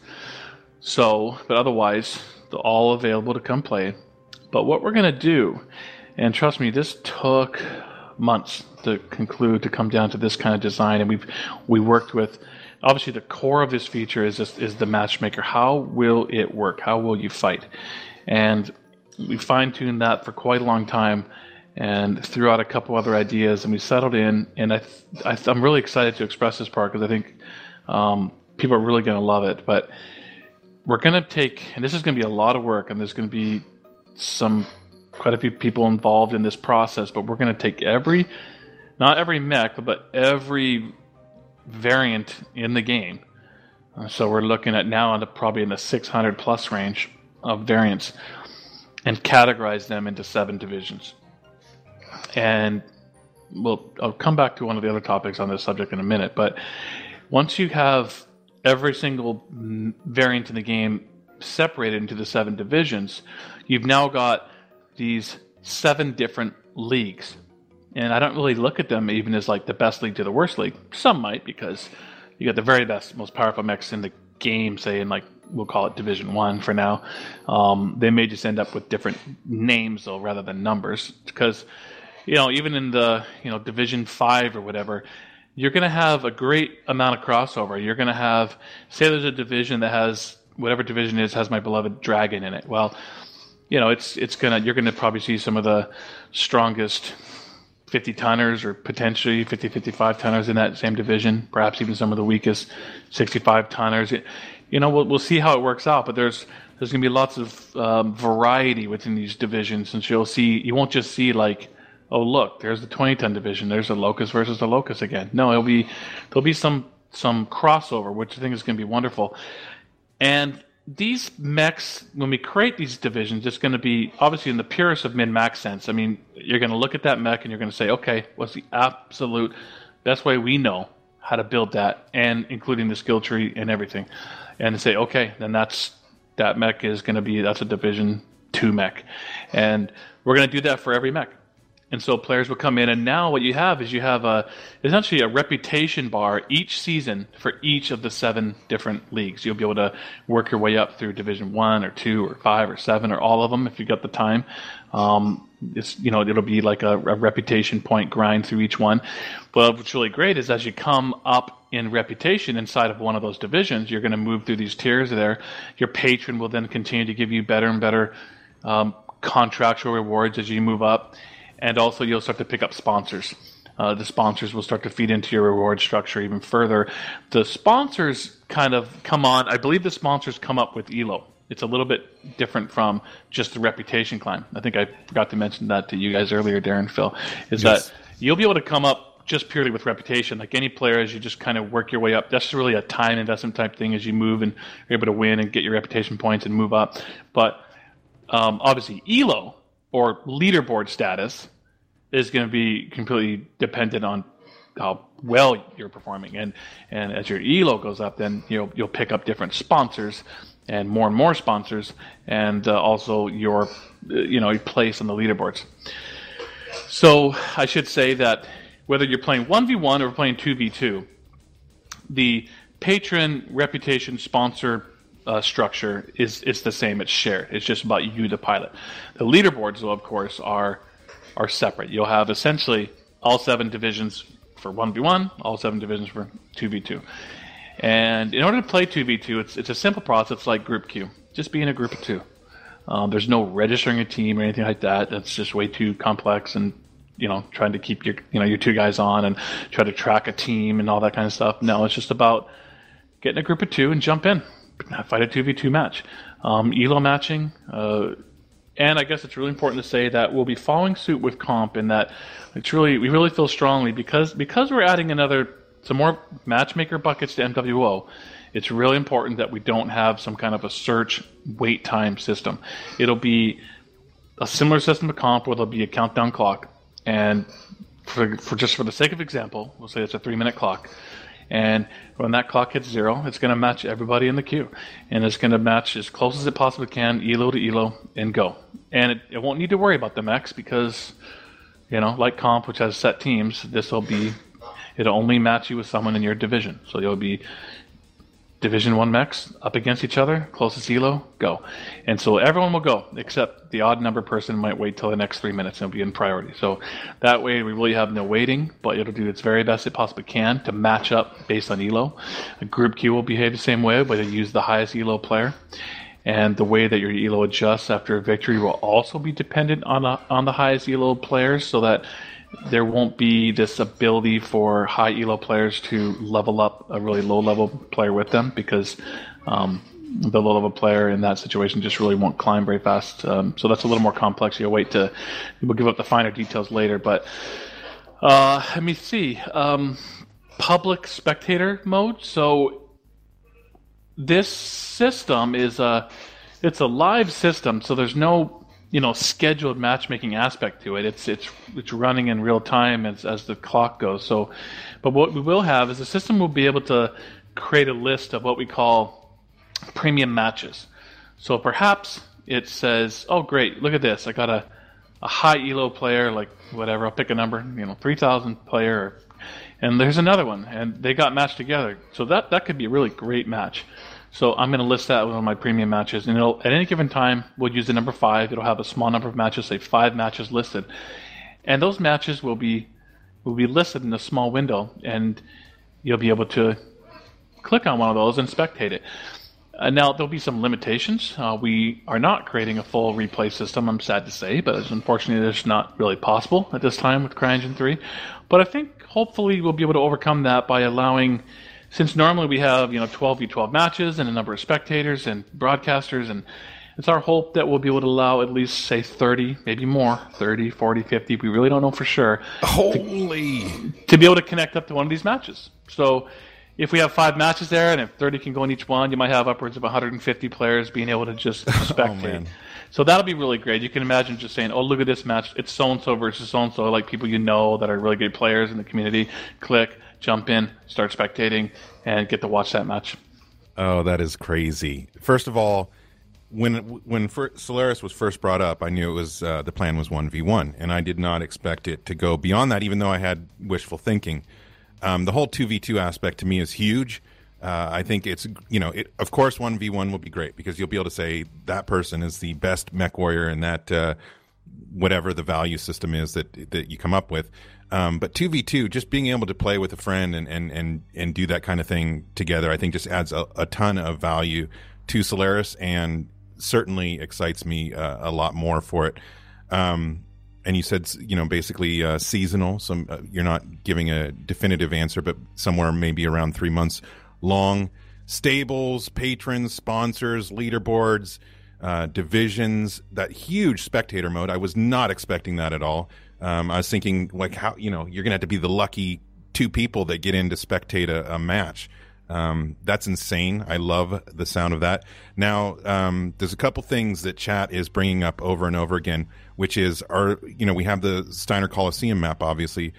So but otherwise they're all available to come play. But what we're to do and trust me this took months to conclude to come down to this kind of design. And we've we worked with obviously the core of this feature is this, is the matchmaker. How will it work? How will you fight? And we fine tuned that for quite a long time and threw out a couple other ideas and we settled in. And I, I am really excited to express this part because I think um, people are really going to love it. But we're going to take and this is going to be a lot of work and there's going to be some quite a few people involved in this process but we're going to take every not every mech but every variant in the game uh, so we're looking at now probably in the 600 plus range of variants and categorize them into seven divisions. And we'll I'll come back to one of the other topics on this subject in a minute, but once you have every single variant in the game separated into the seven divisions, you've now got these seven different leagues. And I don't really look at them even as like the best league to the worst league. Some might because you got the very best, most powerful mechs in the game, say in like we'll call it Division One for now. Um, they may just end up with different names though, rather than numbers, because you know even in the you know Division Five or whatever, you're going to have a great amount of crossover. You're going to have say there's a division that has whatever division is has my beloved dragon in it. Well, you know it's it's gonna you're gonna probably see some of the strongest 50 tonners or potentially 50 55 tonners in that same division perhaps even some of the weakest 65 tonners you know, we'll, we'll see how it works out. But there's there's going to be lots of um, variety within these divisions, and you'll see you won't just see like, oh look, there's the 20 ton division, there's the locust versus the locust again. No, it'll be there'll be some some crossover, which I think is going to be wonderful. And these mechs, when we create these divisions, it's going to be obviously in the purest of min max sense. I mean, you're going to look at that mech and you're going to say, okay, what's the absolute best way we know how to build that, and including the skill tree and everything, and say, okay, then that's that mech is going to be that's a division two mech, and we're going to do that for every mech. And so players will come in, and now what you have is you have a essentially a reputation bar each season for each of the seven different leagues. You'll be able to work your way up through Division One or two or five or seven or all of them if you've got the time. Um, it's you know it'll be like a, a, reputation point grind through each one. But what's really great is as you come up in reputation inside of one of those divisions, you're going to move through these tiers there. Your patron will then continue to give you better and better um, contractual rewards as you move up and also you'll start to pick up sponsors. Uh, the sponsors will start to feed into your reward structure even further. The sponsors kind of come on. I believe the sponsors come up with Elo. It's a little bit different from just the reputation climb. I think I forgot to mention that to you guys earlier, Darren Phil. Is yes. that you'll be able to come up just purely with reputation. Like any player, as you just kind of work your way up. That's really a time investment type thing as you move and you're able to win and get your reputation points and move up. But um, obviously, Elo or leaderboard status is going to be completely dependent on how well you're performing. And and as your elo goes up, then you'll you'll pick up different sponsors and more and more sponsors, and uh, also your you know your place on the leaderboards. So I should say that whether you're playing one v one or playing two v two, the patron reputation sponsor uh, structure is it's the same. It's shared. It's just about you, the pilot. The leaderboards, though, of course, are are separate. You'll have essentially all seven divisions for one v one, all seven divisions for two v two. And in order to play two v two, it's it's a simple process like Group queue. Just be in a group of two. Um, there's no registering a team or anything like that. That's just way too complex and you know trying to keep your you know your two guys on and try to track a team and all that kind of stuff. No, it's just about getting a group of two and jump in fight a 2v2 match. Um, Elo matching, uh, and I guess it's really important to say that we'll be following suit with comp in that it's really we really feel strongly because because we're adding another some more matchmaker buckets to MWO. It's really important that we don't have some kind of a search wait time system. It'll be a similar system to comp where there'll be a countdown clock, and for, for just for the sake of example, we'll say it's a three minute clock. And when that clock hits zero, it's going to match everybody in the queue. And it's going to match as close as it possibly can, elo to elo, and go. And it, it won't need to worry about the mechs because, you know, like comp, which has set teams, this will be, it'll only match you with someone in your division. So you'll be Division One mechs up against each other, closest elo, go. And so everyone will go, except the odd number person might wait till the next three minutes and be in priority. So that way we really have no waiting, but it'll do its very best it possibly can to match up based on elo. A group queue will behave the same way, but it use the highest elo player. And the way that your elo adjusts after a victory will also be dependent on a, on the highest elo players, so that there won't be this ability for high elo players to level up a really low level player with them because um, the low level player in that situation just really won't climb very fast. Um, so that's a little more complex. You'll wait to we'll give up the finer details later. But uh, let me see. Um, public spectator mode. So this system is a it's a live system. So there's no you know scheduled matchmaking aspect to it. It's it's it's running in real time as as the clock goes. So, but what we will have is the system will be able to create a list of what we call premium matches. So perhaps it says, "Oh, great! Look at this! I got a a high elo player, like whatever. I'll pick a number, you know, three thousand player." And there's another one, and they got matched together. So that that could be a really great match. So I'm going to list that of my premium matches, and it'll at any given time we'll use the number five. It'll have a small number of matches, say five matches listed, and those matches will be will be listed in a small window, and you'll be able to click on one of those and spectate it. Uh, now there'll be some limitations. Uh, we are not creating a full replay system. I'm sad to say, but unfortunately, it's not really possible at this time with CryEngine 3. But I think hopefully we'll be able to overcome that by allowing since normally we have you know 12 v 12 matches and a number of spectators and broadcasters and it's our hope that we'll be able to allow at least say 30 maybe more 30 40 50 we really don't know for sure holy to, to be able to connect up to one of these matches so if we have five matches there, and if 30 can go in each one, you might have upwards of 150 players being able to just *laughs* oh, spectate. so that'll be really great. You can imagine just saying, "Oh, look at this match! It's so and so versus so and so," like people you know that are really good players in the community. Click, jump in, start spectating, and get to watch that match. Oh, that is crazy. First of all, when when Solaris was first brought up, I knew it was uh, the plan was one v one, and I did not expect it to go beyond that. Even though I had wishful thinking, um, the whole two v two aspect to me is huge. Uh, I think it's you know, it, of course, one v one will be great because you'll be able to say that person is the best mech warrior and that uh, whatever the value system is that that you come up with. Um, but two v two, just being able to play with a friend and, and, and, and do that kind of thing together, I think just adds a, a ton of value to Solaris and certainly excites me uh, a lot more for it. Um, and you said you know basically uh, seasonal. Some uh, you're not giving a definitive answer, but somewhere maybe around three months long. Stables, patrons, sponsors, leaderboards, uh, divisions. That huge spectator mode. I was not expecting that at all. Um, I was thinking like how you know you're gonna have to be the lucky two people that get in to spectate a, a match. Um, that's insane. I love the sound of that. Now, um, there's a couple things that chat is bringing up over and over again, which is our, you know, we have the Steiner Coliseum map, obviously.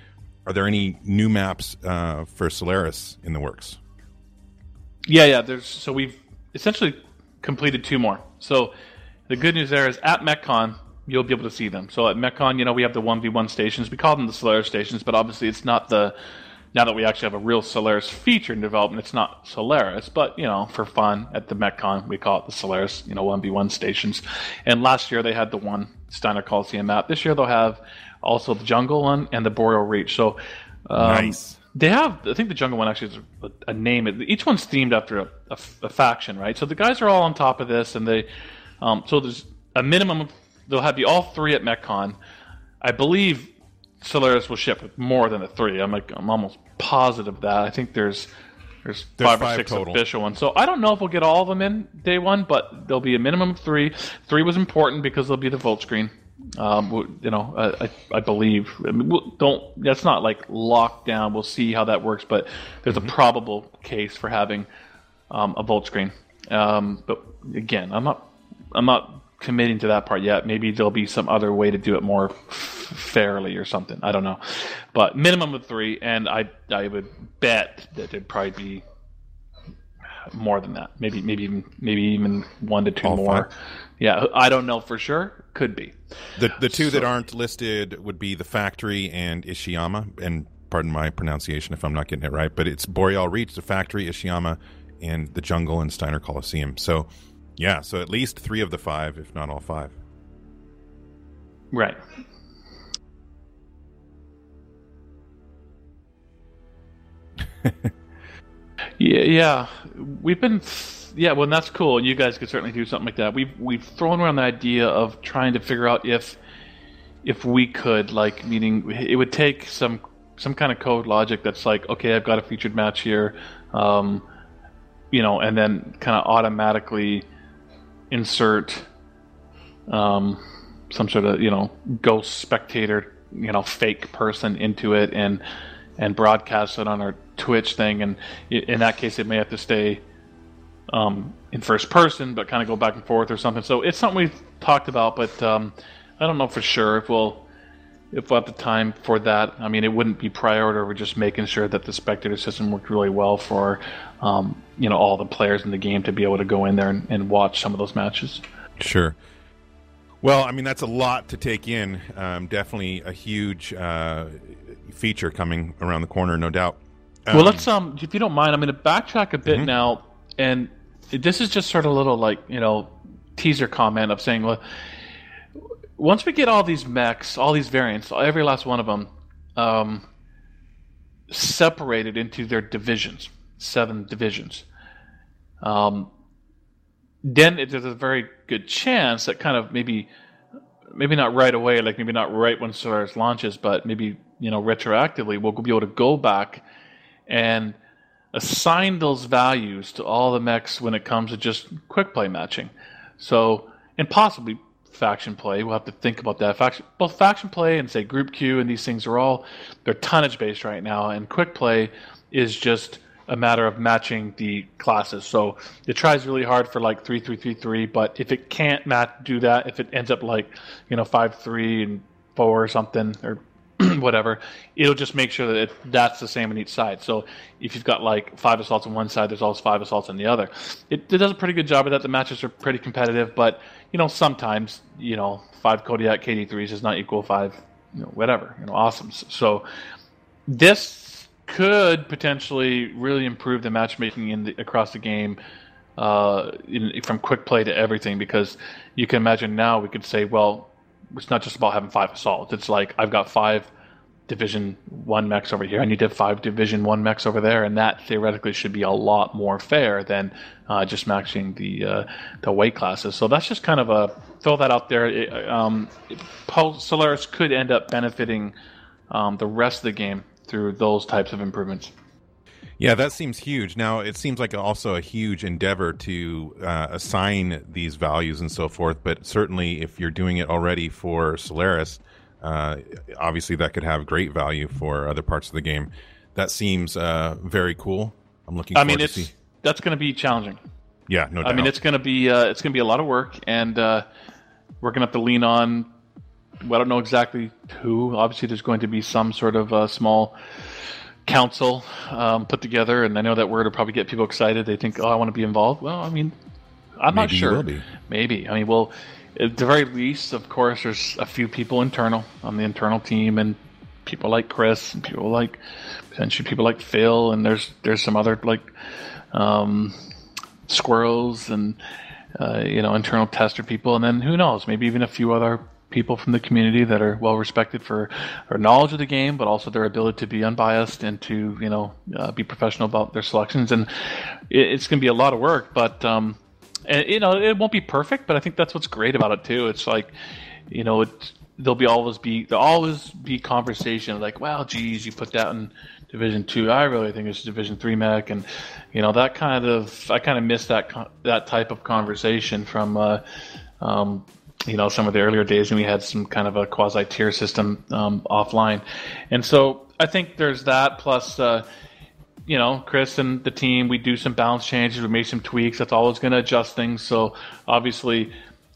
Are there any new maps uh, for Solaris in the works? Yeah, yeah. There's so we've essentially completed two more. So the good news there is at MechCon you'll be able to see them. So at MechCon, you know, we have the one v one stations. We call them the Solaris stations, but obviously it's not the now that we actually have a real Solaris feature in development, it's not Solaris, but you know, for fun at the MechCon, we call it the Solaris, you know, one v one stations. And last year they had the one Steiner Coliseum map. This year they'll have also the Jungle one and the Boreal Reach. So um, nice. They have, I think the Jungle one actually is a, a name. Each one's themed after a, a, a, faction, right? So the guys are all on top of this, and they, um, so there's a minimum. Of, they'll have the all three at MechCon. I believe Solaris will ship more than a three. I'm like I'm almost positive that. I think there's there's, there's five, five, or six total. official ones. So I don't know if we'll get all of them in day one, but there'll be a minimum of three. Three was important because there'll be the vote screen. Um, you know, I, I believe. I mean, we'll, don't. That's not like locked down. We'll see how that works, but there's mm-hmm. a probable case for having um, a vote screen. Um, but again, I'm not. I'm not committing to that part yet. Maybe there'll be some other way to do it more f- fairly or something. I don't know, but minimum of three, and I I would bet that it'd probably be more than that. Maybe maybe even maybe even one to two All more. Five. Yeah, I don't know for sure. Could be. The the two so, that aren't listed would be the factory and Ishiyama, and pardon my pronunciation if I'm not getting it right, but it's Boreal Reach, the factory, Ishiyama, and the jungle and Steiner Coliseum. So yeah, so at least three of the five, if not all five. Right. *laughs* yeah, yeah, we've been, yeah. Well, that's cool. You guys could certainly do something like that. We've we've thrown around the idea of trying to figure out if if we could, like, meaning it would take some some kind of code logic that's like, okay, I've got a featured match here, um, you know, and then kind of automatically insert um, some sort of you know ghost spectator you know fake person into it and and broadcast it on our Twitch thing. And in that case it may have to stay um, in first person but kind of go back and forth or something. So it's something we've talked about but um, I don't know for sure if we'll if have the time for that I mean it wouldn't be priority over just making sure that the spectator system worked really well for um, you know all the players in the game to be able to go in there and, and watch some of those matches. Sure. Well, I mean that's a lot to take in. Um, definitely a huge uh, feature coming around the corner, no doubt. Um, well, let's um, if you don't mind, I'm going to backtrack a bit mm-hmm. now, and this is just sort of a little like you know teaser comment of saying, well, once we get all these mechs, all these variants, every last one of them, um, separated into their divisions seven divisions. Um, then there's a very good chance that kind of maybe maybe not right away, like maybe not right when Solaris launches, but maybe you know retroactively, we'll be able to go back and assign those values to all the mechs when it comes to just quick play matching. So and possibly faction play. We'll have to think about that. Faction, both faction play and say group queue and these things are all they're tonnage based right now, and quick play is just a matter of matching the classes. So it tries really hard for like three three three three, but if it can't match do that, if it ends up like you know five three and four or something or *clears throat* whatever, it'll just make sure that it, that's the same on each side. So if you've got like five assaults on one side, there's always five assaults on the other. It, it does a pretty good job of that. The matches are pretty competitive, but you know sometimes you know five Kodiak KD3s is not equal five, you know whatever, you know awesome. So this could potentially really improve the matchmaking in the, across the game. Uh, in, from quick play to everything, because you can imagine now we could say, well, it's not just about having five assaults. It's like I've got five division one mechs over here. I need to have five division one mechs over there, and that theoretically should be a lot more fair than uh, just matching the uh, the weight classes. So that's just kind of a throw that out there. It, um, Solaris could end up benefiting um, the rest of the game through those types of improvements. Yeah, that seems huge. Now, it seems like also a huge endeavor to uh, assign these values and so forth, but certainly if you're doing it already for Solaris, uh, obviously that could have great value for other parts of the game. That seems uh, very cool. I'm looking. I mean, it's see. that's going to be challenging. Yeah, no doubt. I mean, it's going to be uh, it's going to be a lot of work, and uh, we're going to have to lean on. Well, I don't know exactly who. Obviously, there's going to be some sort of uh, small council um, put together, and I know that word will probably get people excited. They think, "Oh, I want to be involved." Well, I mean, I'm Maybe not sure. Be. Maybe. I mean, well, at the very least, of course, there's a few people internal on the internal team, and people like Chris, and people like potentially people like Phil, and there's there's some other like um, squirrels and uh, you know internal tester people, and then who knows, maybe even a few other people from the community that are well respected for their knowledge of the game, but also their ability to be unbiased and to you know uh, be professional about their selections. And it, it's going to be a lot of work, but um, and, you know it won't be perfect. But I think that's what's great about it too. It's like you know it there'll be always be there'll always be conversation like, well, geez, you put that in Division Two. I really think it's Division Three mech, and you know that kind of I kind of miss that that type of conversation from. Uh, um, you know some of the earlier days when we had some kind of a quasi tier system um, offline, and so I think there's that plus. Uh, you know, Chris and the team, we do some balance changes, we make some tweaks. That's always going to adjust things. So obviously,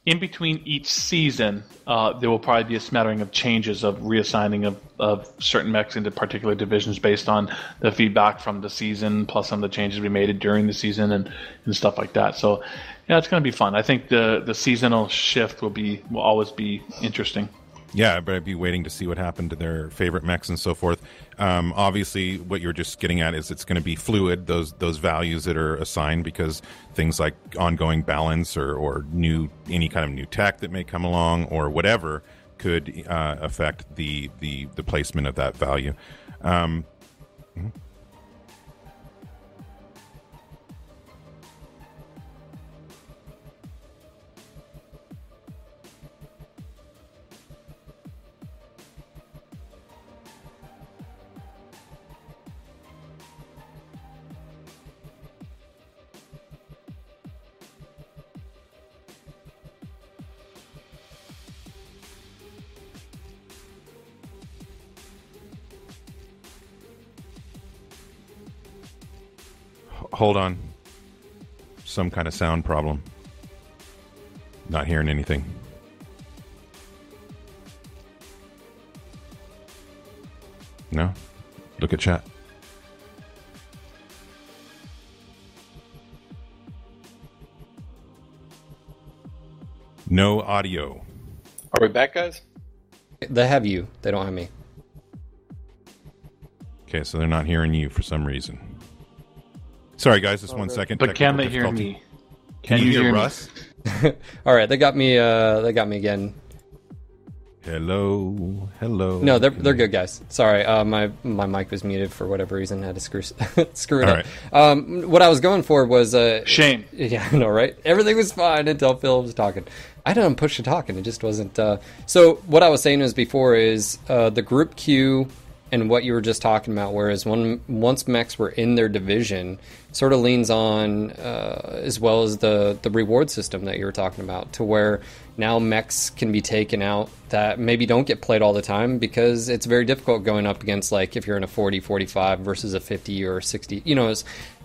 in between each season, uh, there will probably be a smattering of changes of reassigning of, of certain mechs into particular divisions based on the feedback from the season, plus some of the changes we made during the season and, and stuff like that. So yeah, it's going to be fun. I think the the seasonal shift will be will always be interesting. Yeah, but I'd be waiting to see what happened to their favorite mechs and so forth. Um, obviously, what you're just getting at is it's going to be fluid those those values that are assigned because things like ongoing balance or or new any kind of new tech that may come along or whatever could uh, affect the the the placement of that value. Um, mm-hmm. Hold on. Some kind of sound problem. Not hearing anything. No? Look at chat. No audio. Are we back, guys? They have you. They don't have me. Okay, so they're not hearing you for some reason. Sorry, guys, just one second. But can they hear me? Can, can you, hear, hear Russ? *laughs* All right, they got me. Uh, they got me again. Hello, hello. No, they're they're good guys. Sorry, uh, my my mic was muted for whatever reason. I had to screw *laughs* screw it All up. Right. Um, what I was going for was a uh, shame. *laughs* Yeah, I know, right? Everything was fine until Phil was talking. I didn't push to talk, and it just wasn't. Uh... So what I was saying was before is uh, the group queue and what you were just talking about. Whereas when once mechs were in their division, sort of leans on uh, as well as the the reward system that you were talking about, to where now mechs can be taken out that maybe don't get played all the time because it's very difficult going up against like if you're in a 40 45 versus a 50 or 60 you know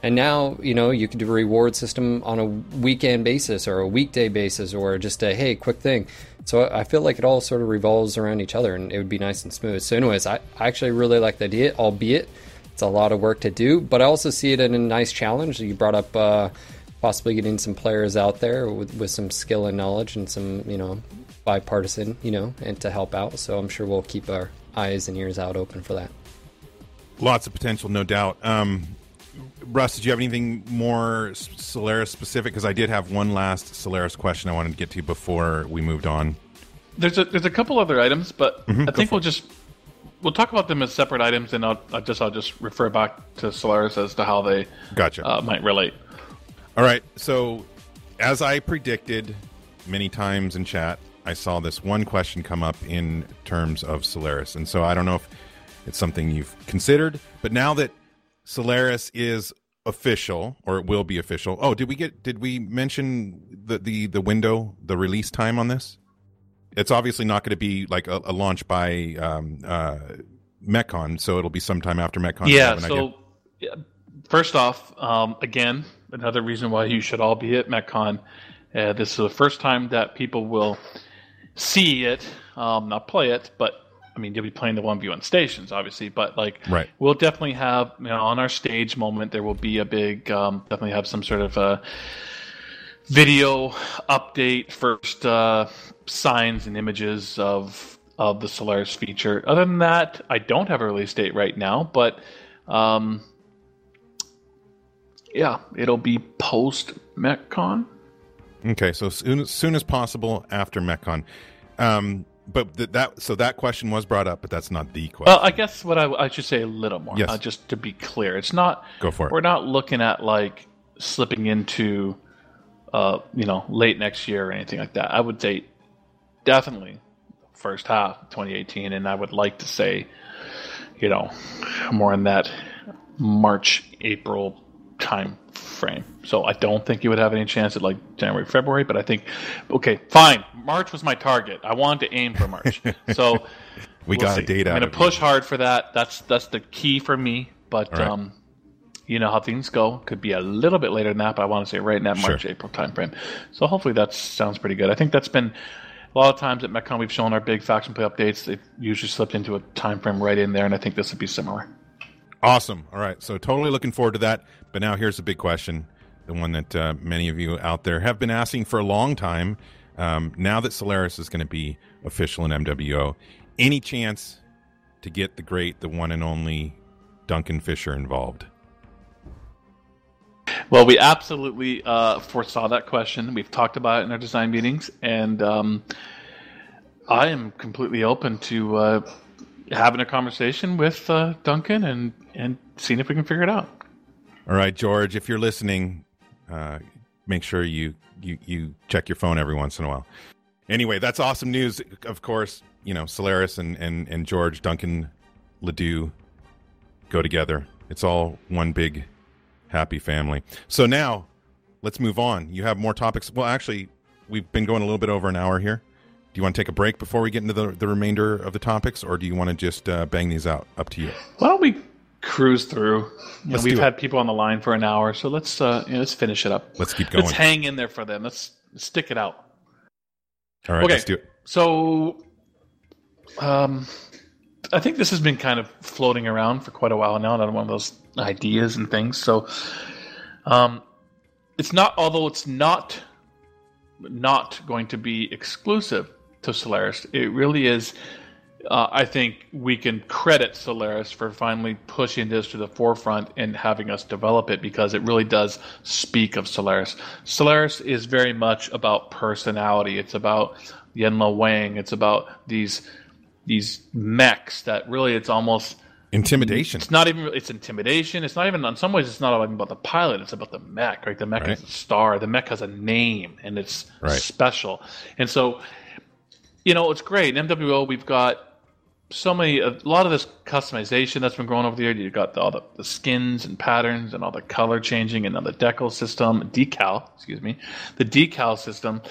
and now you know you can do a reward system on a weekend basis or a weekday basis or just a hey quick thing so I feel like it all sort of revolves around each other and it would be nice and smooth. So, anyways, I, I actually really like the idea, albeit it's a lot of work to do, but I also see it in a nice challenge. You brought up uh, possibly getting some players out there with, with some skill and knowledge and some, you know, bipartisan, you know, and to help out. So I'm sure we'll keep our eyes and ears out open for that. Lots of potential, no doubt. Um, Russ, did you have anything more Solaris specific? Because I did have one last Solaris question I wanted to get to before we moved on. There's a there's a couple other items, but mm-hmm, I think we'll it. just we'll talk about them as separate items, and I'll, I'll, just I'll just refer back to Solaris as to how they gotcha uh, might relate. All right, so as I predicted many times in chat, I saw this one question come up in terms of Solaris, and so I don't know if it's something you've considered, but now that Solaris is official, or it will be official. Oh, did we get? Did we mention the the the window, the release time on this? It's obviously not going to be like a, a launch by um, uh, MechCon, so it'll be sometime after MechCon. Yeah. So, first off, um, again, another reason why you should all be at MechCon. Uh, this is the first time that people will see it, um, not play it, but I mean, you'll be playing the one view on stations, obviously, but like, right. we'll definitely have, you know, on our stage moment, there will be a big, um, definitely have some sort of a video update, first uh, signs and images of of the Solaris feature. Other than that, I don't have a release date right now, but um, yeah, it'll be post MechCon. Okay, so soon, as soon as possible after MechCon. Um, but th- that so that question was brought up, but that's not the question. Well, I guess what I, I should say a little more, yes. Uh, just to be clear, it's not. Go for it. We're not looking at like slipping into, uh, you know, late next year or anything like that. I would say definitely first half 2018, and I would like to say, you know, more in that March April time frame. So I don't think you would have any chance at like January, February, but I think okay, fine. March was my target. I wanted to aim for March. *laughs* So we we'll got see. a date I'm to push you. hard for that. That's that's the key for me, but right. um you know how things go. Could be a little bit later than that, but I want to say right in that March sure. April timeframe. So hopefully that sounds pretty good. I think that's been a lot of times at MechCon we've shown our big faction play updates. They've usually slipped into a time frame right in there, and I think this would be similar. Awesome. All right. So totally looking forward to that. But now here's the big question, the one that uh, many of you out there have been asking for a long time. Um, now that Solaris is going to be official in MWO, any chance to get the great, the one and only Duncan Fisher involved? Well, we absolutely uh, foresaw that question. We've talked about it in our design meetings, and um, I am completely open to uh, having a conversation with uh, Duncan and and seeing if we can figure it out. All right, George, if you're listening, uh, make sure you, you you check your phone every once in a while. Anyway, that's awesome news. Of course, you know Solaris and and and George Duncan Ledoux go together. It's all one big happy family. So now let's move on. You have more topics. Well, actually, we've been going a little bit over an hour here. Do you want to take a break before we get into the, the remainder of the topics, or do you want to just uh, bang these out? Up to you. Why don't we cruise through? We've had people on the line for an hour, so let's uh, let's finish it up. Let's keep going. Let's hang in there for them. Let's, stick it out. All right, okay. let's do it. So, um, I think this has been kind of floating around for quite a while now. Another one of those ideas and things. So, um, it's not. Although it's not not going to be exclusive to Solaris. It really is. Uh, I think we can credit Solaris for finally pushing this to the forefront and having us develop it because it really does speak of Solaris. Solaris is very much about personality. It's about Yen-Lo-Wang. It's about these these mechs that really it's almost intimidation. It's not even it's intimidation. It's not even in some ways it's not even about the pilot. It's about the mech. Right, the mech right. is a star. The mech has a name and it's right. special. And so you know, it's great. In MWO, we've got so many a lot of this customization that's been going over the year. You got the, all the, the skins and patterns and all the color changing and then the decal system, decal, excuse me, the decal system.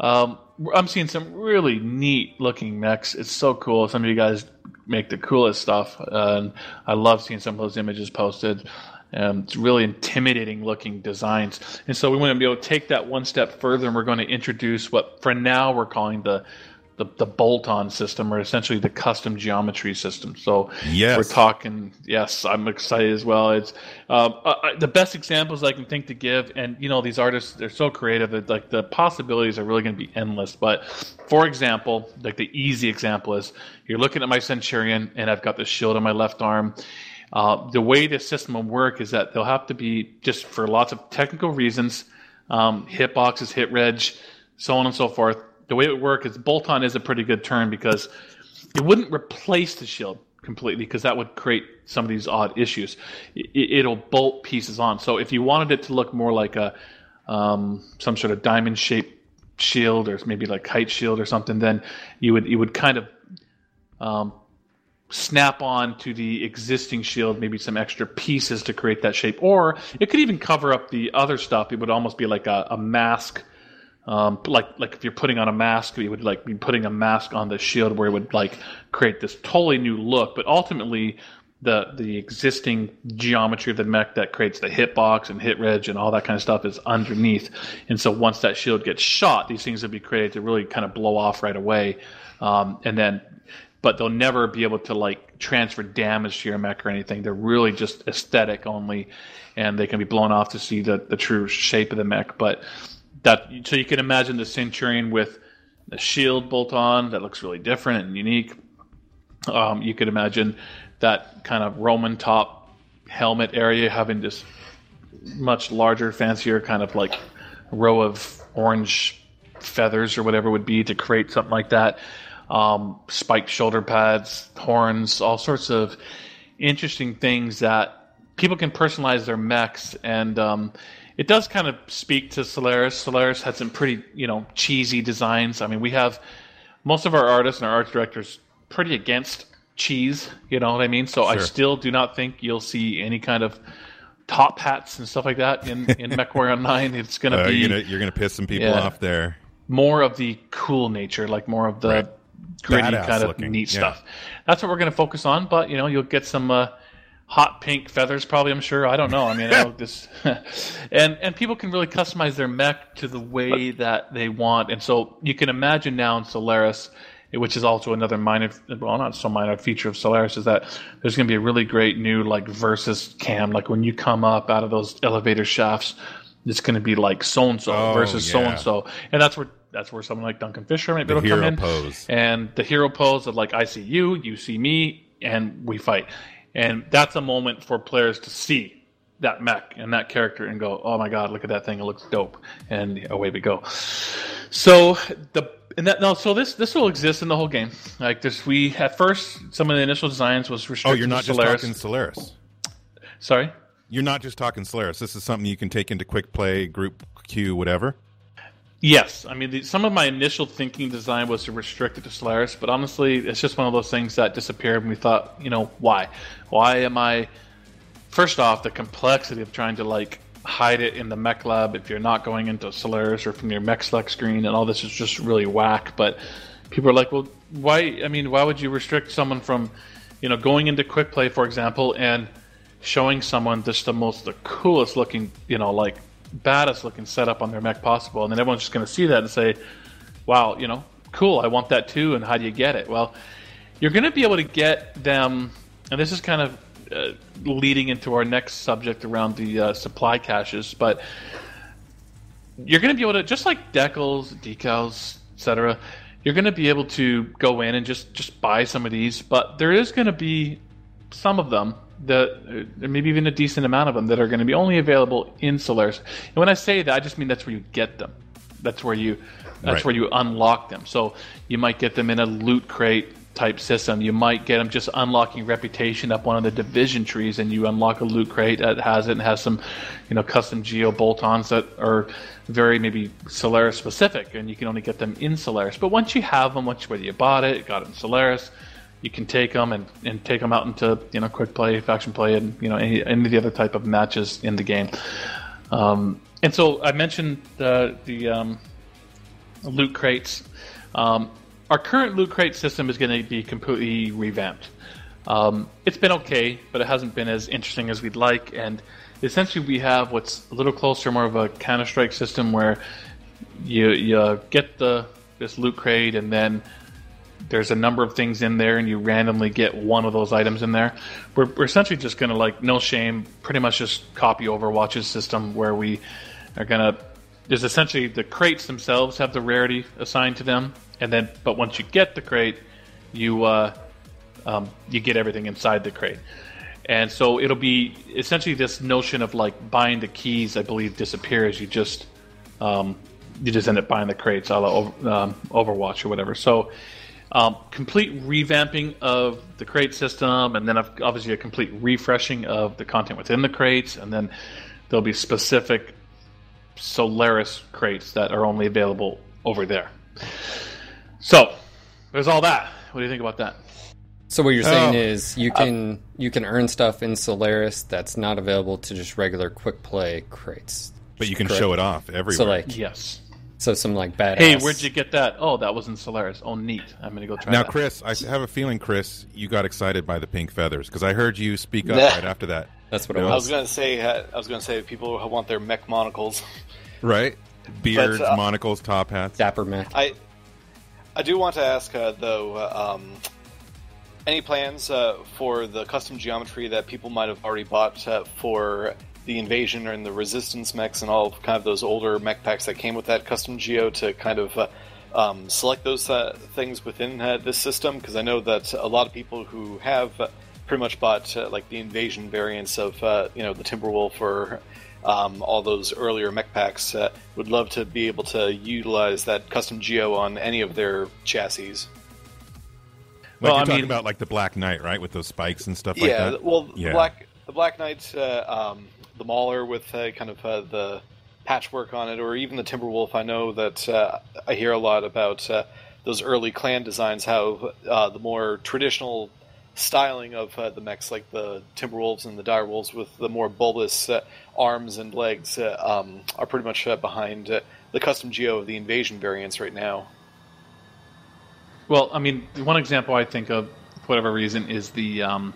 Um, I'm seeing some really neat looking mechs. It's so cool. Some of you guys make the coolest stuff, and I love seeing some of those images posted. Um, it's really intimidating looking designs. And so we want to be able to take that one step further, and we're going to introduce what, for now, we're calling the the, the bolt-on system or essentially the custom geometry system. So yes. we're talking. Yes, I'm excited as well. It's uh, uh, the best examples I can think to give, and you know these artists they're so creative that like the possibilities are really going to be endless. But for example, like the easy example is you're looking at my Centurion, and I've got the shield on my left arm. Uh, the way the system will work is that they'll have to be just for lots of technical reasons, um, hit boxes, hit reg, so on and so forth the way it would work is bolt on is a pretty good term because it wouldn't replace the shield completely because that would create some of these odd issues. It, will bolt pieces on. So if you wanted it to look more like a um, some sort of diamond shaped shield or maybe like kite shield or something, then you would you would kind of um, snap on to the existing shield, maybe some extra pieces to create that shape, or it could even cover up the other stuff. It would almost be like a, a mask um, like like if you're putting on a mask, you would like be putting a mask on the shield where it would like create this totally new look. But ultimately, the the existing geometry of the mech that creates the hitbox and hit reg and all that kind of stuff is underneath. And so once that shield gets shot, these things would be created to really kind of blow off right away. Um, and then, but they'll never be able to like transfer damage to your mech or anything. They're really just aesthetic only, and they can be blown off to see the the true shape of the mech. But that so you can imagine the Centurion with a shield bolt on that looks really different and unique. Um, you could imagine that kind of Roman top helmet area having this much larger, fancier kind of like row of orange feathers or whatever would be to create something like that. Um, spiked shoulder pads, horns, all sorts of interesting things that people can personalize their mechs and um, it does kind of speak to Solaris. Solaris had some pretty, you know, cheesy designs. I mean, we have most of our artists and our art directors pretty against cheese. You know what I mean? So sure. I still do not think you'll see any kind of top hats and stuff like that in in *laughs* MechWarrior Online. It's going to uh, be you're gonna, you're gonna piss some people yeah, off there. More of the cool nature, like more of the right. gritty Badass kind of looking. neat yeah. stuff. That's what we're going to focus on. But you know, you'll get some. Uh, hot pink feathers probably i'm sure. I don't know. I mean I this *laughs* and and people can really customize their mech to the way that they want. And so you can imagine now in solaris which is also another minor well not so minor feature of solaris is that there's going to be a really great new like versus cam. Like when you come up out of those elevator shafts it's going to be like so and so versus so and so and that's where that's where someone like Duncan Fisher maybe will come in. pose. and the hero pose of like I see you, you see me, and we fight. And that's a moment for players to see that mech and that character and go, "Oh my god, look at that thing! It looks dope!" And away we go. So the and that no, so this this will exist in the whole game. Like this, we at first some of the initial designs was oh, restricted. Oh, you're not just Solaris. talking Solaris. Sorry, you're not just talking Solaris. This is something you can take into quick play, group queue, whatever. Yes, I mean the, some of my initial thinking design was to restrict it to Solaris, but honestly, it's just one of those things that disappeared. And we thought, you know, why? Why am I? First off, the complexity of trying to like hide it in the mech lab if you're not going into Solaris or from your mech select screen, and all this is just really whack. But people are like, well, why? I mean, why would you restrict someone from, you know, going into quick play, for example, and showing someone just the most the coolest looking, you know, like baddest looking setup on their mech possible, and then everyone's just going to see that and say, "Wow, you know, cool, I want that too." And how do you get it? Well, you're going to be able to get them, and this is kind of uh, leading into our next subject around the uh, supply caches, but you're going to be able to just like decals, decals, etc. You're going to be able to go in and just just buy some of these, but there is going to be some of them the uh, maybe even a decent amount of them that are going to be only available in Solaris. And when I say that, I just mean that's where you get them. That's where you that's right. where you unlock them. So you might get them in a loot crate type system. You might get them just unlocking reputation up one of the division trees, and you unlock a loot crate that has it and has some, you know, custom geo bolt-ons that are very maybe Solaris specific, and you can only get them in Solaris. But once you have them, once whether you bought it, it got it in Solaris, you can take them and, and take them out into you know quick play, faction play, and you know any, any of the other type of matches in the game. Um, and so I mentioned the the um, loot crates. Um, our current loot crate system is going to be completely revamped. Um, it's been okay, but it hasn't been as interesting as we'd like. And essentially, we have what's a little closer, more of a Counter Strike system where you you get the this loot crate, and then there's a number of things in there, and you randomly get one of those items in there. We're, we're essentially just going to like no shame, pretty much just copy Overwatch's system where we are going to. There's essentially the crates themselves have the rarity assigned to them, and then but once you get the crate, you uh, um, you get everything inside the crate. And so it'll be essentially this notion of like buying the keys, I believe, disappears. You just um, you just end up buying the crates, a la um, Overwatch or whatever. So um, complete revamping of the crate system, and then obviously a complete refreshing of the content within the crates, and then there'll be specific Solaris crates that are only available over there. So there's all that. What do you think about that? So what you're saying oh, is you can uh, you can earn stuff in Solaris that's not available to just regular quick play crates. But you can correct? show it off everywhere. So like yes. So some like bad. Hey, where'd you get that? Oh, that was in Solaris. Oh, neat. I'm gonna go try. Now, that. Chris, I have a feeling, Chris, you got excited by the pink feathers because I heard you speak up *laughs* right after that. That's what it was. I was gonna say. Uh, I was gonna say people want their mech monocles. Right. *laughs* Beards, but, uh, monocles, top hats. Dapper mech. I I do want to ask uh, though. Uh, um, any plans uh, for the custom geometry that people might have already bought uh, for the invasion and the resistance mechs and all kind of those older mech packs that came with that custom geo to kind of uh, um, select those uh, things within uh, this system? Because I know that a lot of people who have uh, pretty much bought like the invasion variants of you know the Timberwolf or um, all those earlier mech packs would love to be able to utilize that custom geo on any of their chassis. Like well, you're I talking mean, about like the Black Knight, right, with those spikes and stuff like yeah, that. Well, yeah, well, Black the Black Knight, uh, um, the Mauler with uh, kind of uh, the patchwork on it, or even the Timberwolf. I know that uh, I hear a lot about uh, those early clan designs, how uh, the more traditional styling of the mechs, like the Timberwolves and the Direwolves, with the more bulbous arms and legs, um, are pretty much behind the custom geo of the invasion variants right now. Well, I mean, one example I think of, for whatever reason, is the um,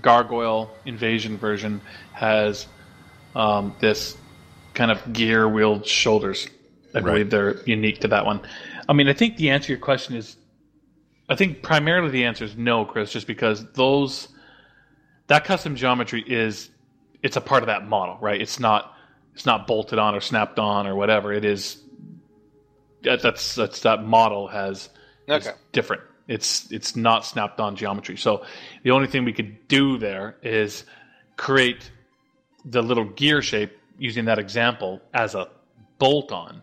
Gargoyle Invasion version has um, this kind of gear wheeled shoulders. I right. believe they're unique to that one. I mean, I think the answer to your question is, I think primarily the answer is no, Chris, just because those that custom geometry is it's a part of that model, right? It's not it's not bolted on or snapped on or whatever. It is that's that's that model has okay. different. It's it's not snapped on geometry. So the only thing we could do there is create the little gear shape using that example as a bolt on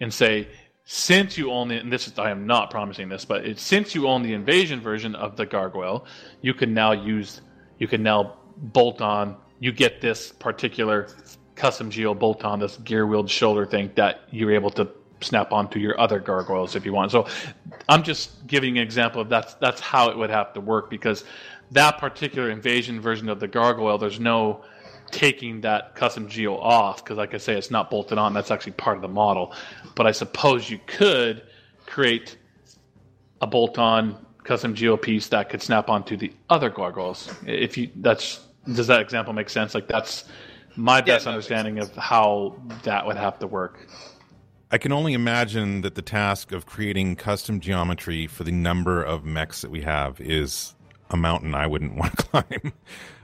and say since you own the and this is I am not promising this, but it, since you own the invasion version of the gargoyle, you can now use you can now bolt on you get this particular custom geo bolt on this gear wheeled shoulder thing that you're able to snap onto your other gargoyles if you want. So I'm just giving an example of that's that's how it would have to work because that particular invasion version of the gargoyle, there's no taking that custom geo off because like I say, it's not bolted on. That's actually part of the model. But I suppose you could create a bolt-on custom geo piece that could snap onto the other gargoyles. If you that's does that example make sense? Like that's my best yeah, understanding of how that would have to work. I can only imagine that the task of creating custom geometry for the number of mechs that we have is a mountain I wouldn't *laughs* want to climb.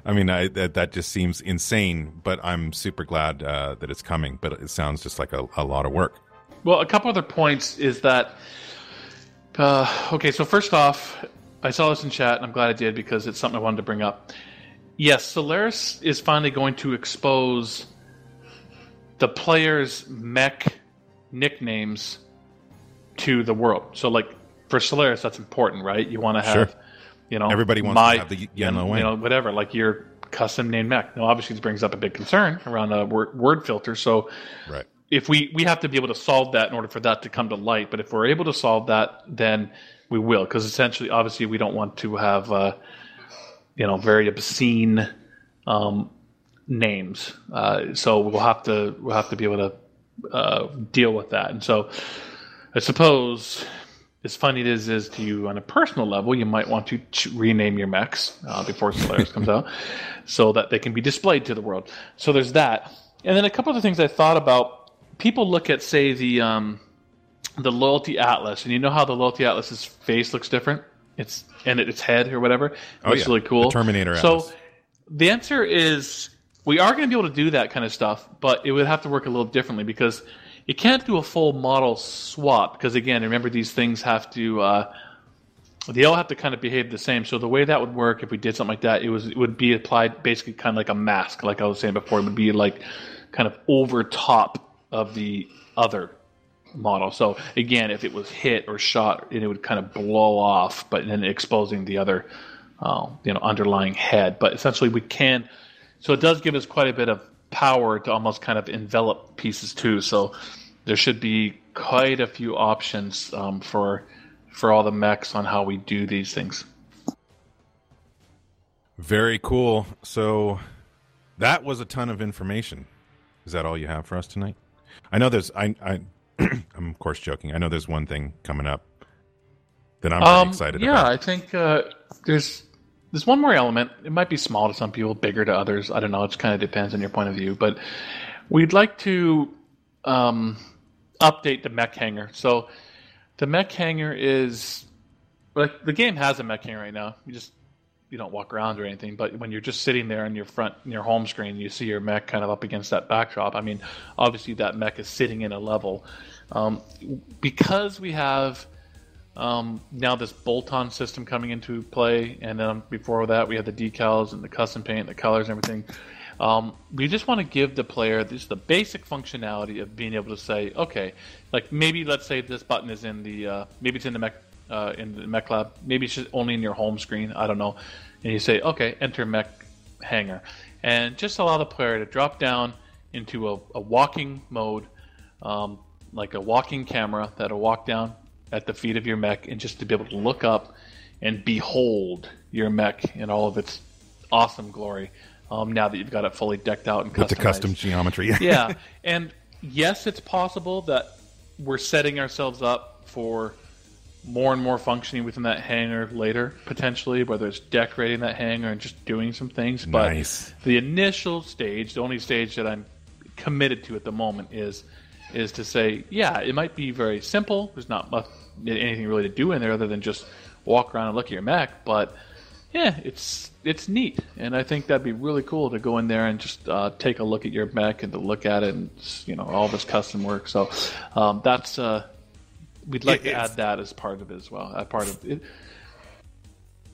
I mean, I, that that just seems insane. But I'm super glad uh, that it's coming. But it sounds just like a, a, lot of work. Well, a couple other points is that. Uh, okay, so first off, I saw this in chat, and I'm glad I did because it's something I wanted to bring up. Yes, Solaris is finally going to expose the player's mech nicknames to the world. So, like for Solaris, that's important, right? You want to have, sure. You know, everybody wants my, to have the yellow you know, whatever, like your custom name mech. Now, obviously, this brings up a big concern around a word, word filter. So, right. if we we have to be able to solve that in order for that to come to light, but if we're able to solve that, then we will because essentially, obviously, we don't want to have uh, you know very obscene um, names. Uh, so we'll have to we'll have to be able to uh, deal with that. And so I suppose as funny it is, is to you on a personal level, you might want to ch- rename your mechs uh, before Solaris comes out, *laughs* so that they can be displayed to the world. So there's that, and then a couple of the things I thought about. People look at, say, the um, the loyalty atlas, and you know how the loyalty atlas's face looks different. It's and its head or whatever. It Oh, looks yeah. really cool. The Terminator So Atlas. the answer is we are going to be able to do that kind of stuff, but it would have to work a little differently because you can't do a full model swap. Because again, remember these things have to uh, they all have to kind of behave the same. So the way that would work if we did something like that, it was it would be applied basically kind of like a mask, like I was saying before. It would be like kind of over top of the other model. So again, if it was hit or shot, it would kind of blow off, but then exposing the other, uh, you know, underlying head. But essentially, we can. So it does give us quite a bit of power to almost kind of envelop pieces too. So there should be quite a few options um, for for all the mechs on how we do these things. Very cool. So that was a ton of information. Is that all you have for us tonight? I know there's I I *clears throat* I'm of course joking. I know there's one thing coming up that I'm pretty Um, excited yeah, about. I think uh, there's there's one more element. It might be small to some people, bigger to others. I don't know. It kind of depends on your point of view. But we'd like to um, update the mech hanger. So the mech hanger is like the game has a mech hanger right now. You just you don't walk around or anything, but when you're just sitting there in your front your home screen, you see your mech kind of up against that backdrop. I mean, obviously that mech is sitting in a level. Um, because we have um, now this bolt-on system coming into play, and then before that we had the decals and the custom paint, the colors, and everything. Um, we just want to give the player this the basic functionality of being able to say, okay, like maybe let's say this button is in the uh, maybe it's in the mech uh, in the mech lab, maybe it's just only in your home screen. I don't know, and you say, okay, enter mech hanger, and just allow the player to drop down into a, a walking mode, um, like a walking camera that'll walk down at the feet of your mech, and just to be able to look up and behold your mech in all of its awesome glory. Um, now that you've got it fully decked out and With the custom geometry. *laughs* yeah, and yes, it's possible that we're setting ourselves up for more and more functioning within that hangar later, potentially, whether it's decorating that hangar and just doing some things. But Nice. the initial stage, the only stage that I'm committed to at the moment is is to say, yeah, it might be very simple. There's not much, anything really to do in there other than just walk around and look at your mech, but yeah, it's it's neat, and I think that'd be really cool to go in there and just uh, take a look at your mech and to look at it and you know all this custom work. So um, that's uh, we'd like Yeah, to add that as part of it as well. A part of it.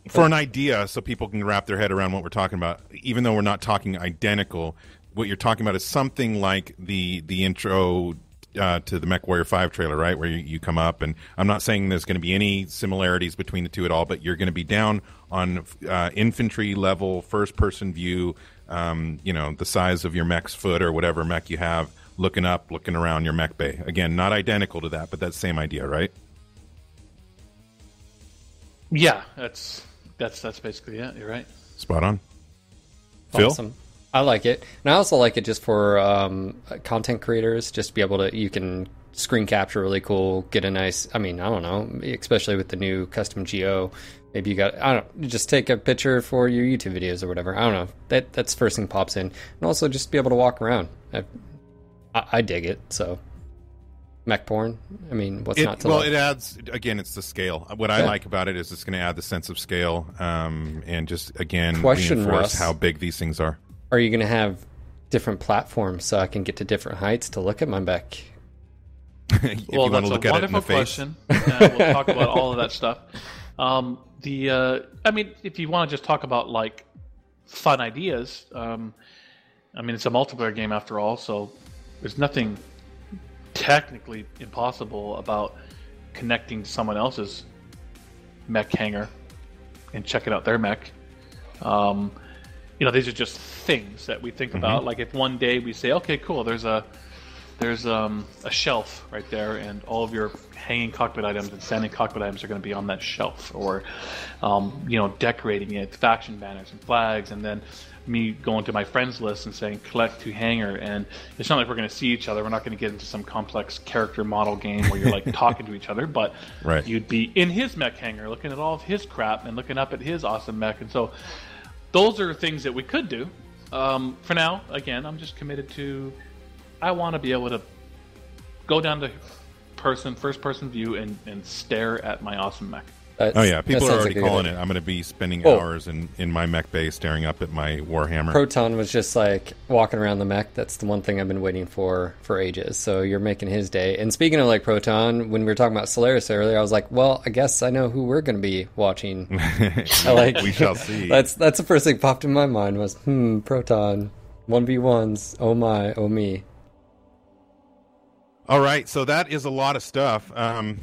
For an idea, so people can wrap their head around what we're talking about, even though we're not talking identical, what you're talking about is something like the the intro uh, to the MechWarrior Five trailer, right? Where you, you come up, and I'm not saying there's going to be any similarities between the two at all, but you're going to be down on uh, infantry level, first person view. Um, you know, the size of your mech's foot or whatever mech you have, looking up, looking around your mech bay. Again, not identical to that, but that same idea, right? Yeah, that's that's that's basically it. You're right. Spot on. Phil, Awesome. I like it, and I also like it just for um, content creators, just to be able to you can screen capture really cool, get a nice. I mean, I don't know, especially with the new custom geo. Maybe you got I don't just take a picture for your YouTube videos or whatever. I don't know. That that's the first thing pops in, and also just be able to walk around. I, I, I dig it. So, mech porn. I mean, what's It, not to like well, love? it adds again. It's the scale. What I like about it is it's going to add the sense of scale, um, and just again Question, reinforce Russ. how big these things are. Are you going to have different platforms so I can get to different heights to look at my mech? *laughs* if well, you want that's to look a at it in wonderful the question. and we'll talk about *laughs* all of that stuff. Um, the uh, I mean, if you want to just talk about like fun ideas, um, I mean, it's a multiplayer game after all, so there's nothing technically impossible about connecting to someone else's mech hanger and checking out their mech. Um, you know, these are just things that we think Mm-hmm. about. Like if one day we say, okay, cool, there's a there's um, a shelf right there, and all of your hanging cockpit items and standing cockpit items are going to be on that shelf, or um, you know, decorating it, faction banners and flags, and then me going to my friends list and saying collect to hangar and it's not like we're going to see each other we're not going to get into some complex character model game where you're like *laughs* talking to each other but Right. you'd be in his mech hangar looking at all of his crap and looking up at his awesome mech and so those are things that we could do. Um, for now again i'm just committed to i want to be able to go down to person first person view and, and stare at my awesome mech That's- Oh yeah, people are already like calling it. I'm going to be spending Oh. hours in in my mech bay staring up at my Warhammer. Proton was just like walking around the mech. That's the one thing I've been waiting for for ages. So you're making his day. And speaking of like Proton, when we were talking about Solaris earlier, I was like, well, I guess I know who we're going to be watching. *laughs* I like we shall see. *laughs* That's that's the first thing popped in my mind was hmm Proton one v ones. Oh my, oh me. All right, so that is a lot of stuff. Um,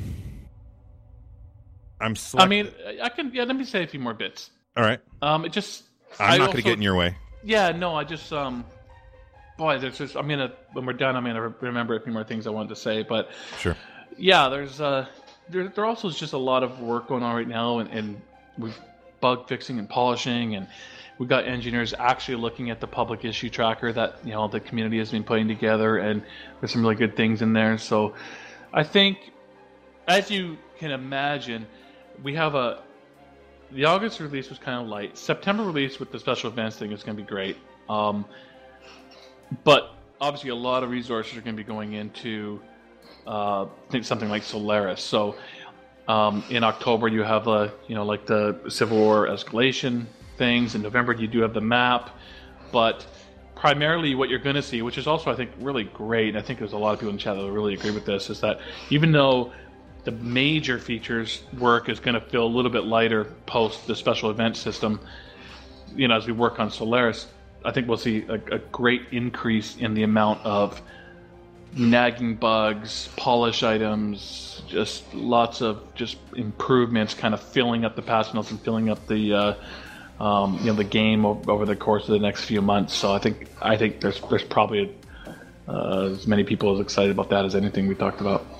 I'm. i mean i can yeah let me say a few more bits all right. um, it just I'm I not going to get in your way. Yeah, no, I just um, boy, there's just I'm gonna when we're done, I'm gonna remember a few more things I wanted to say, but Sure. yeah, there's uh, there there also is just a lot of work going on right now, and, and we've bug fixing and polishing, and we've got engineers actually looking at the public issue tracker that you know the community has been putting together, and there's some really good things in there. So I think, as you can imagine, we have a the August release was kind of light. September release with the special events thing is going to be great. Um, but obviously, a lot of resources are going to be going into uh, think something like Solaris. So um, in October, you have the you know like the Civil War escalation things. In November, you do have the map, but primarily what you're going to see, which is also I think really great. And I think there's a lot of people in chat that really agree with this, is that even though the major features work is going to feel a little bit lighter post the special event system. You know, as we work on Solaris, I think we'll see a, a great increase in the amount of nagging bugs, polish items, just lots of just improvements, kind of filling up the patch notes and filling up the uh, um, you know the game over the course of the next few months. So I think I think there's there's probably uh, as many people as excited about that as anything we talked about.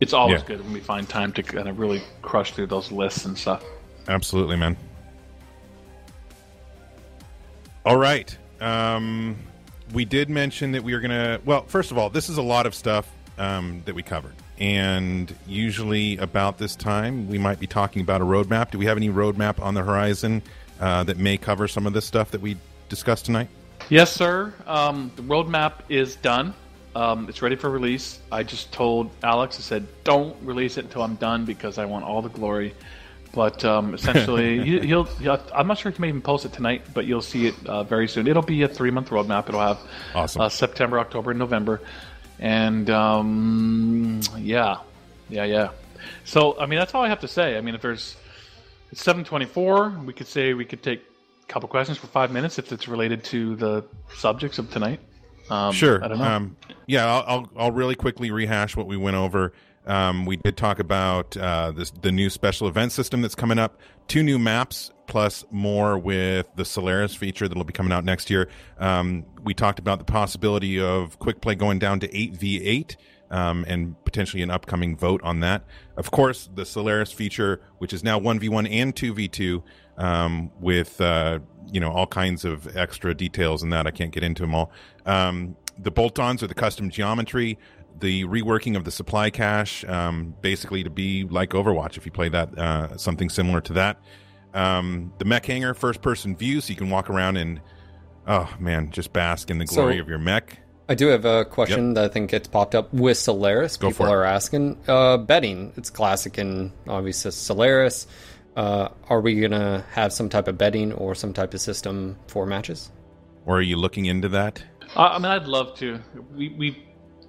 It's always Yeah. good when we find time to kind of really crush through those lists and stuff. Absolutely, man. All right. Um, we did mention that we are going to. Well, first of all, this is a lot of stuff um, that we covered. And usually, about this time, we might be talking about a roadmap. Do we have any roadmap on the horizon uh, that may cover some of this stuff that we discussed tonight? Yes, sir. Um, the roadmap is done. Um, it's ready for release. I just told Alex, I said, don't release it until I'm done because I want all the glory. But um, essentially, *laughs* you, he'll, he'll, I'm not sure if he may even post it tonight, but you'll see it uh, very soon. It'll be a three month roadmap. It'll have Awesome. uh, September, October, and November. And um, yeah, yeah, yeah. So, I mean, that's all I have to say. I mean, if there's it's 7:24, we could say we could take a couple questions for five minutes if it's related to the subjects of tonight. Um, Sure. I don't know. Um, yeah, I'll, I'll I'll really quickly rehash what we went over. Um, we did talk about uh, this the new special event system that's coming up, two new maps plus more with the Solaris feature that'll be coming out next year. Um, we talked about the possibility of quick play going down to eight v eight. Um, and potentially an upcoming vote on that. Of course, the Solaris feature, which is now 1v1 and 2v2, um, with uh, you know all kinds of extra details and that I can't get into them all. Um, the bolt-ons or the custom geometry, the reworking of the supply cache, um, basically to be like Overwatch if you play that, uh, something similar to that. Um, the mech hanger, first-person view, so you can walk around and oh man, just bask in the So- glory of your mech. I do have a question that I think gets popped up with Solaris. Go People are asking. Uh, betting, it's classic and obviously Solaris. Uh, are we going to have some type of betting or some type of system for matches? Or are you looking into that? I I mean, I'd love to. We we've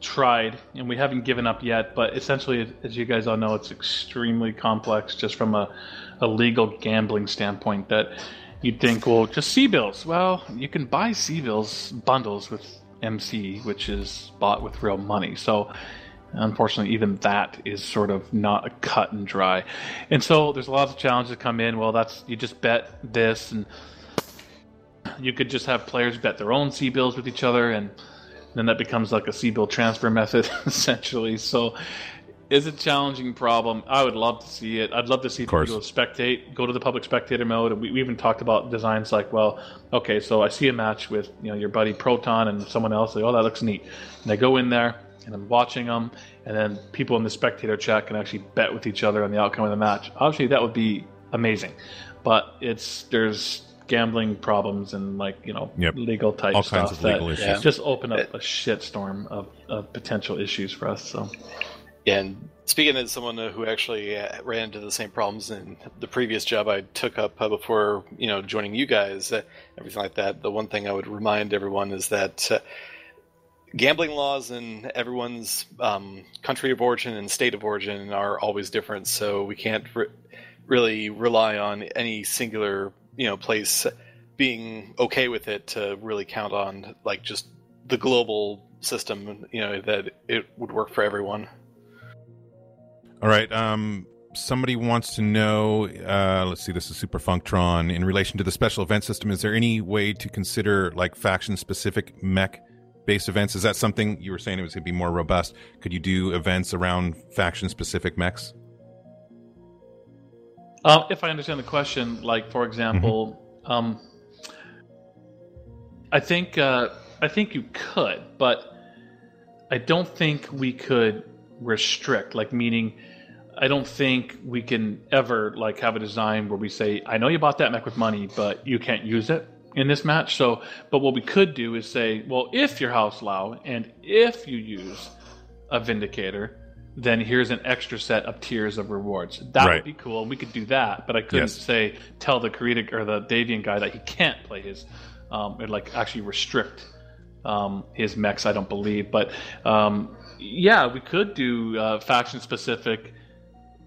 tried and we haven't given up yet. But essentially, as you guys all know, it's extremely complex just from a, a legal gambling standpoint. That you'd think, well, just C bills. Well, you can buy C bills bundles with MC, which is bought with real money. So. Unfortunately, even that is sort of not a cut and dry, and so there's lots of challenges that come in. Well, that's you just bet this, and you could just have players bet their own C bills with each other, and then that becomes like a C-bill transfer *laughs* method essentially. So is a challenging problem. I would love to see it. I'd love to see people spectate, go to the public spectator mode. We, we, even talked about designs like, well, okay, so I see a match with you know your buddy Proton and someone else. Like, oh, that looks neat. And they go in there and I'm watching them, and then people in the spectator chat can actually bet with each other on the outcome of the match. Obviously, that would be amazing, but it's there's gambling problems and like you know yep. legal type All stuff kinds of legal that issues. just open up a shitstorm of, of potential issues for us. So yeah, and speaking as someone who actually uh, ran into the same problems in the previous job I took up uh, before, you know, joining you guys, uh, everything like that, the one thing I would remind everyone is that uh, gambling laws in everyone's um, country of origin and state of origin are always different. So we can't re- really rely on any singular, you know, place being okay with it to really count on like just the global system, you know, that it would work for everyone. All right. Um, somebody wants to know. Uh, let's see. This is Super Funktron. In relation to the special event system, is there any way to consider like faction specific mech based events? Is that something you were saying it was going to be more robust? Could you do events around faction specific mechs? Uh, if I understand the question, like for example, mm-hmm. um, I think uh, I think you could, but I don't think we could restrict. Like meaning, I don't think we can ever like have a design where we say, "I know you bought that mech with money, but you can't use it." In this match. So, but what we could do is say, well, if you're House Liao and if you use a Vindicator, then here's an extra set of tiers of rewards. That right. would be cool. We could do that, but I couldn't yes. say tell the Creative or the Davion guy that he can't play his, um, or like actually restrict um, his mechs. I don't believe, but um, yeah, we could do uh, faction specific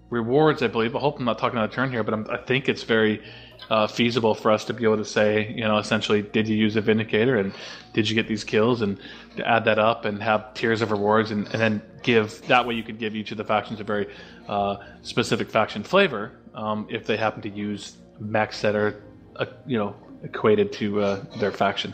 rewards. I believe. I hope I'm not talking out of turn here, but I'm, i think it's very uh, feasible for us to be able to say, you know, essentially, did you use a vindicator and did you get these kills and to add that up and have tiers of rewards and, and then give that way you could give each of the factions a very uh, specific faction flavor um, if they happen to use mechs that are, uh, you know, equated to uh, their faction.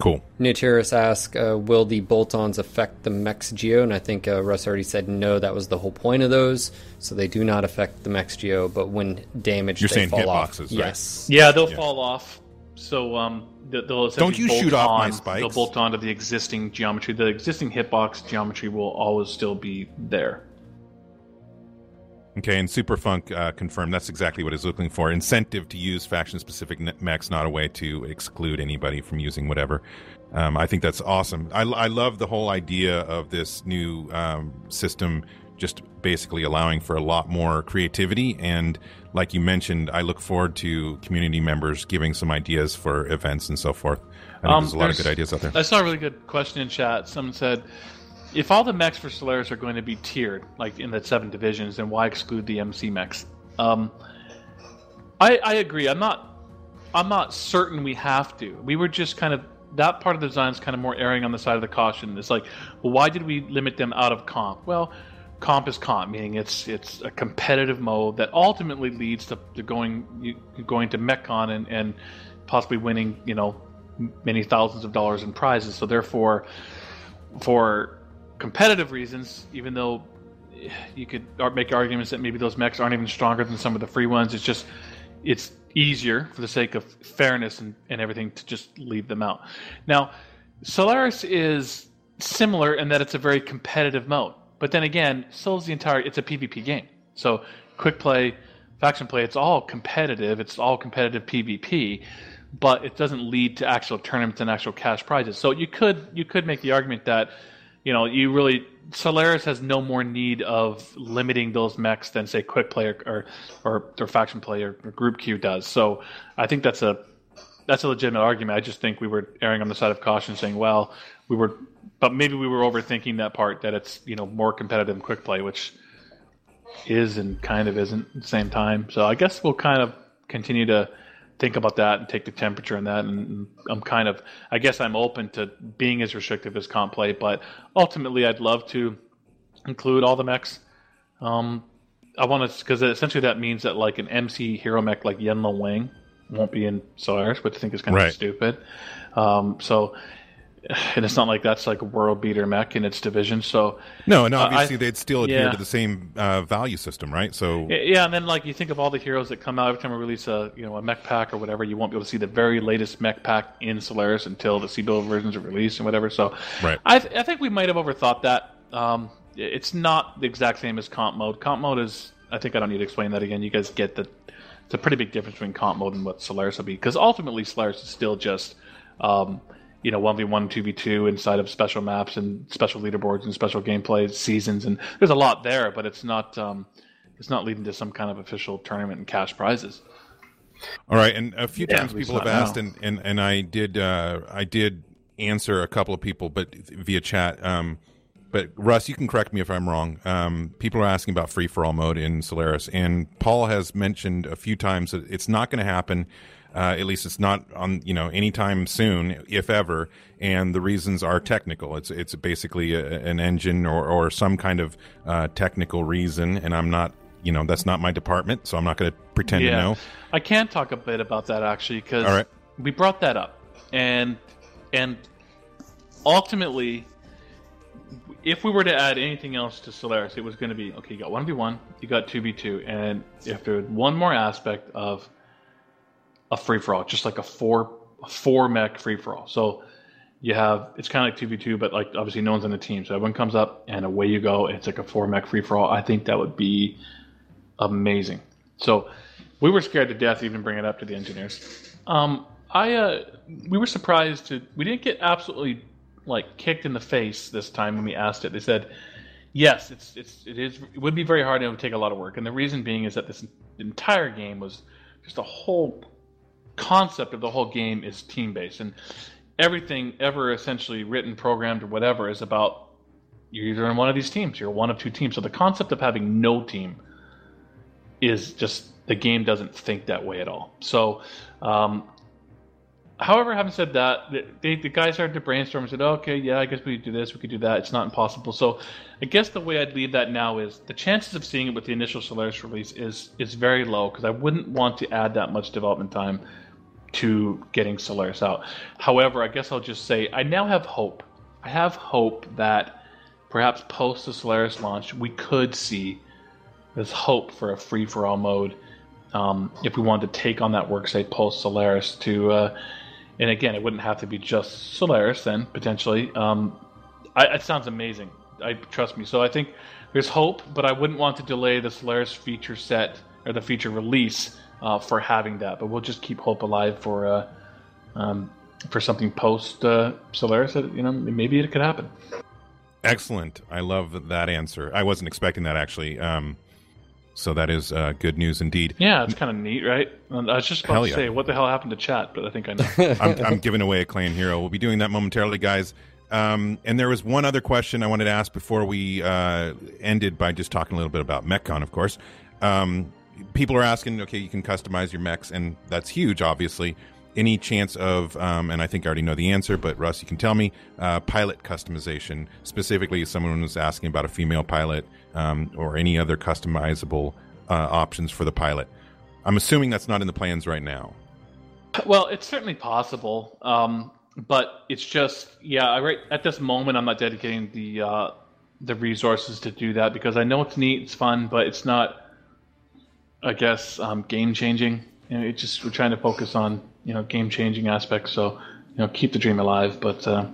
Cool. Nutirus asked, uh, "Will the bolt-ons affect the mech's geo?" And I think uh, Russ already said no. That was the whole point of those, so they do not affect the mech's geo. But when damaged, you're they saying fall off. hitboxes, right? Yes. Yeah, they'll fall off. So um, they'll don't you bolt shoot off my spikes? They'll bolt onto the existing geometry. The existing hitbox geometry will always still be there. Okay, and Superfunk uh, confirmed that's exactly what he's looking for. Incentive to use faction-specific mechs, not a way to exclude anybody from using whatever. Um, I think that's awesome. I, I, love the whole idea of this new um, system, just basically allowing for a lot more creativity. And like you mentioned, I look forward to community members giving some ideas for events and so forth. I think Um, there's a lot of good ideas out there. I saw a really good question in chat. Someone said, if all the mechs for Solaris are going to be tiered, like in the seven divisions, then why exclude the MC mechs? Um, I, I agree. I'm not. I'm not certain we have to. We were just kind of that part of the design is kind of more erring on the side of the caution. It's like, well, why did we limit them out of comp? Well, comp is comp, meaning it's it's a competitive mode that ultimately leads to, to going going to MechCon and, and possibly winning, you know, many thousands of dollars in prizes. So therefore, for competitive reasons, even though you could make arguments that maybe those mechs aren't even stronger than some of the free ones, it's just it's easier for the sake of fairness and, and everything to just leave them out. Now, Solaris is similar in that it's a very competitive mode, but then again, so is the entire. It's a PvP game, so quick play, faction play. It's all competitive. It's all competitive PvP, but it doesn't lead to actual tournaments and actual cash prizes. So you could you could make the argument that you know you really Solaris has no more need of limiting those mechs than say quick play or or, or, faction play or, or group queue does. So I think that's a that's a legitimate argument. I just think we were erring on the side of caution, saying, well, we were, but maybe we were overthinking that part that it's you know more competitive than quick play, which is and kind of isn't at the same time. So I guess we'll kind of continue to think about that and take the temperature on that. And, I'm kind of, I guess I'm open to being as restrictive as comp play, but ultimately I'd love to include all the mechs. Um, I want to, because essentially that means that like an MC hero mech like Yen-Lo-Wang won't be in Solaris, which I think is kind Right. of stupid. Um, so and it's not like that's like a world beater mech in its division. So no, and Uh, obviously I- they'd still adhere yeah. to the same uh, value system, right? So yeah, and then like you think of all the heroes that come out every time we release a you know a mech pack or whatever, you won't be able to see the very latest mech pack in Solaris until the C-Bill versions are released and whatever. So Right. I, th- I think we might have overthought that. Um, it's not the exact same as comp mode. Comp mode is I think I don't need to explain that again. You guys get that it's a pretty big difference between comp mode and what Solaris will be because ultimately Solaris is still just um, you know one v one, two v two inside of special maps and special leaderboards and special gameplay seasons, and there's a lot there, but it's not um, it's not leading to some kind of official tournament and cash prizes. All right, and a few Yeah, times people have asked, now. and, and, and I did uh, I did answer a couple of people, but via chat. Um, but Russ, you can correct me if I'm wrong. Um, people are asking about free for all mode in Solaris, and Paul has mentioned a few times that it's not going to happen. Uh, at least it's not on you know anytime soon, if ever. And the reasons are technical. It's it's basically a, an engine or, or some kind of uh, technical reason, and I'm not you know that's not my department, so I'm not going to pretend to know. I can talk a bit about that actually because right. we brought that up, and and ultimately, if we were to add anything else to Solaris, it was going to be okay. You got one v one, you got two v two, and if there was one more aspect of a free for all, just like a four four mech free for all. So you have it's kind of like two v two, but like obviously no one's on the team, so everyone comes up and away you go. It's like a four mech free for all. I think that would be amazing. So we were scared to death even bring it up to the engineers. Um, I uh, we were surprised to we didn't get absolutely like kicked in the face this time when we asked it. They said yes, it's it's it is it would be very hard and it would take a lot of work. And the reason being is that this entire game was just a whole concept of the whole game is team based and everything ever essentially written, programmed, or whatever is about you're either in one of these teams, you're one of two teams. So the concept of having no team is just the game doesn't think that way at all. So, um, however, having said that, the- guys started to brainstorm and said, okay, yeah, I guess we could do this, we could do that. It's not impossible. So, I guess the way I'd leave that now is the chances of seeing it with the initial Solaris release is is very low because I wouldn't want to add that much development time to getting Solaris out. However, I guess I'll just say I now have hope. I have hope that perhaps post the Solaris launch, we could see this hope for a free for all mode um, if we wanted to take on that work, say post Solaris to, uh, and again, it wouldn't have to be just Solaris then potentially. Um, I, it sounds amazing. I trust me. So I think there's hope, but I wouldn't want to delay the Solaris feature set or the feature release uh, for having that. But we'll just keep hope alive for uh, um, for something post uh, Solaris. That, you know, maybe it could happen. Excellent. I love that answer. I wasn't expecting that actually. Um, so that is uh, good news indeed. Yeah, it's kind of neat, right? I was just about Hell to yeah. say, what the hell happened to chat? But I think I know. *laughs* I'm, I'm giving away a clan hero. We'll be doing that momentarily, guys. Um, and there was one other question I wanted to ask before we uh, ended by just talking a little bit about MechCon, of course. Um, people are asking, okay, you can customize your mechs, and that's huge, obviously. Any chance of, um, and I think I already know the answer, but Russ, you can tell me, uh, pilot customization. Specifically, someone was asking about a female pilot um, or any other customizable uh, options for the pilot. I'm assuming that's not in the plans right now. Well, it's certainly possible, um, but it's just yeah. Right at this moment, I'm not dedicating the uh, the resources to do that because I know it's neat, it's fun, but it's not. I guess um, game changing. You know, just we're trying to focus on you know game changing aspects. So you know, keep the dream alive. But uh,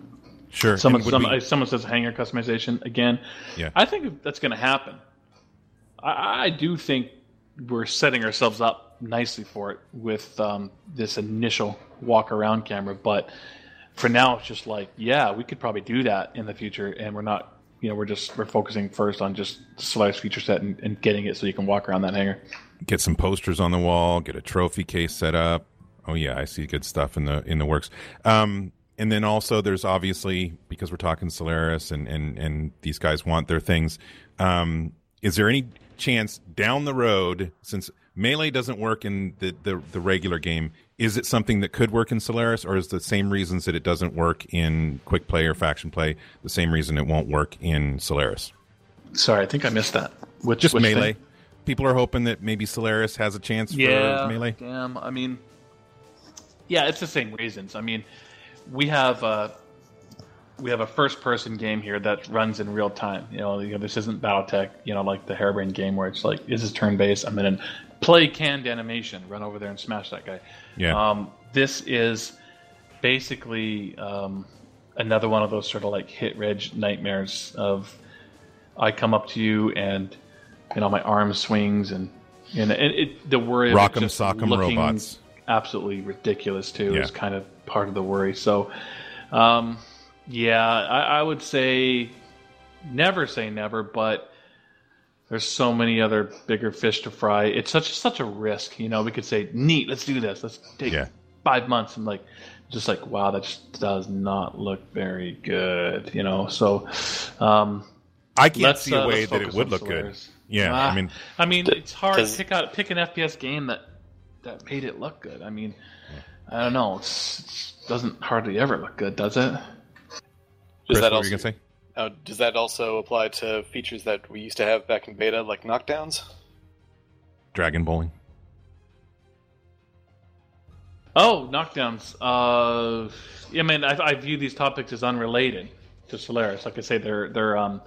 Sure. someone some, we- someone says hanger customization again. Yeah. I think that's going to happen. I, I do think we're setting ourselves up nicely for it with um, this initial walk around camera. But for now, it's just like, yeah, we could probably do that in the future, and we're not. You know, we're just we're focusing first on just the Solaris feature set and, and getting it so you can walk around that hangar. get some posters on the wall, get a trophy case set up. Oh yeah, I see good stuff in the in the works. Um, and then also there's obviously because we're talking Solaris and and and these guys want their things. Um, is there any chance down the road since melee doesn't work in the, the the regular game? Is it something that could work in Solaris, or is the same reasons that it doesn't work in quick play or faction play the same reason it won't work in Solaris? Sorry, I think I missed that. Which, Just which thing? melee. People are hoping that maybe Solaris has a chance for melee. Damn. I mean, yeah, it's the same reasons. I mean, we have uh, we have a first person game here that runs in real time. You know, you know, this isn't BattleTech, you know, like the Harebrained game where it's like, this is turn based. I'm in play canned animation, run over there and smash that guy. Yeah. Um, this is basically um, another one of those sort of like hit reg nightmares of I come up to you and you know my arm swings and and it, it the worry rock'em sock'em robots. absolutely ridiculous too Yeah. is kind of part of the worry. So, um, yeah, I, I would say never say never, but there's so many other bigger fish to fry. It's such such a risk, you know. We could say, "Neat, let's do this. Let's take Yeah. five months," and like, just like, wow, that just does not look very good, you know. So, um, I can't let's see a uh, way that it would on look good. Yeah, Ah, I mean, I mean, it's hard to pick out pick an FPS game that that made it look good. I mean, I don't know. It's, it's doesn't hardly ever look good, does it? Does that what also you gonna say? uh, does that also apply to features that we used to have back in beta, like knockdowns? Dragon bowling. Oh, knockdowns. Uh, I mean, I, I view these topics as unrelated to Solaris. Like I say, they're they're um,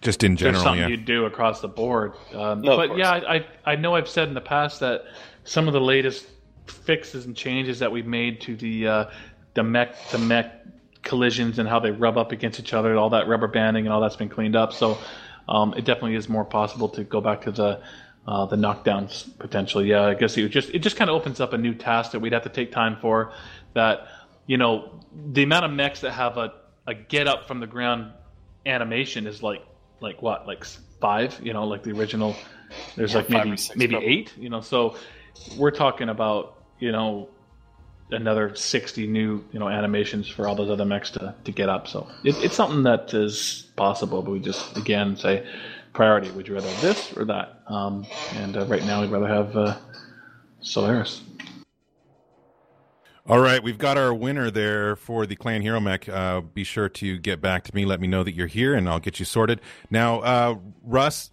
Just in there's general, something yeah. you do across the board. Um, No, but yeah, I, I I know I've said in the past that some of the latest fixes and changes that we've made to the uh, the mech the mech collisions and how they rub up against each other, all that rubber banding and all that's been cleaned up. So um, it definitely is more possible to go back to the uh, the knockdowns potentially. Yeah, I guess it just it just kind of opens up a new task that we'd have to take time for. That you know the amount of mechs that have a, a get up from the ground animation is like like what like five you know like the original there's Yeah, like maybe maybe probably. eight you know so we're talking about you know another 60 new you know animations for all those other mechs to, to get up so it, it's something that is possible but we just again say priority would you rather have this or that um, and uh, right now we'd rather have uh, solaris All right, we've got our winner there for the Clan Hero Mech. Uh, be sure to get back to me. Let me know that you're here, and I'll get you sorted. Now, uh, Russ,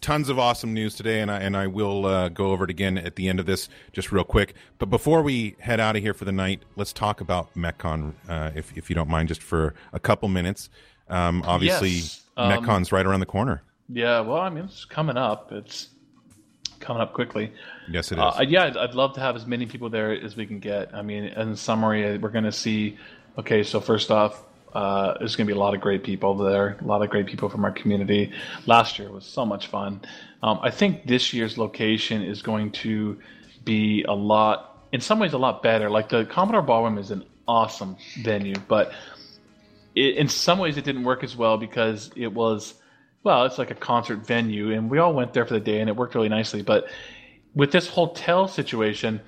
tons of awesome news today, and I and I will uh, go over it again at the end of this, just real quick. But before we head out of here for the night, let's talk about MechCon, uh, if if you don't mind, just for a couple minutes. Um, obviously, Yes, um, MechCon's right around the corner. yeah well i mean it's coming up it's coming up quickly Yes, it is. Uh, yeah, I'd, I'd love to have as many people there as we can get. I mean, in summary, we're going to see. Okay, so first off, uh, there's going to be a lot of great people there. A lot of great people from our community. Last year was so much fun. Um, I think this year's location is going to be a lot, in some ways, a lot better. Like the Commodore Ballroom is an awesome venue, but it, in some ways, it didn't work as well because it was. Well, it's like a concert venue, and we all went there for the day, and it worked really nicely. But with this hotel situation,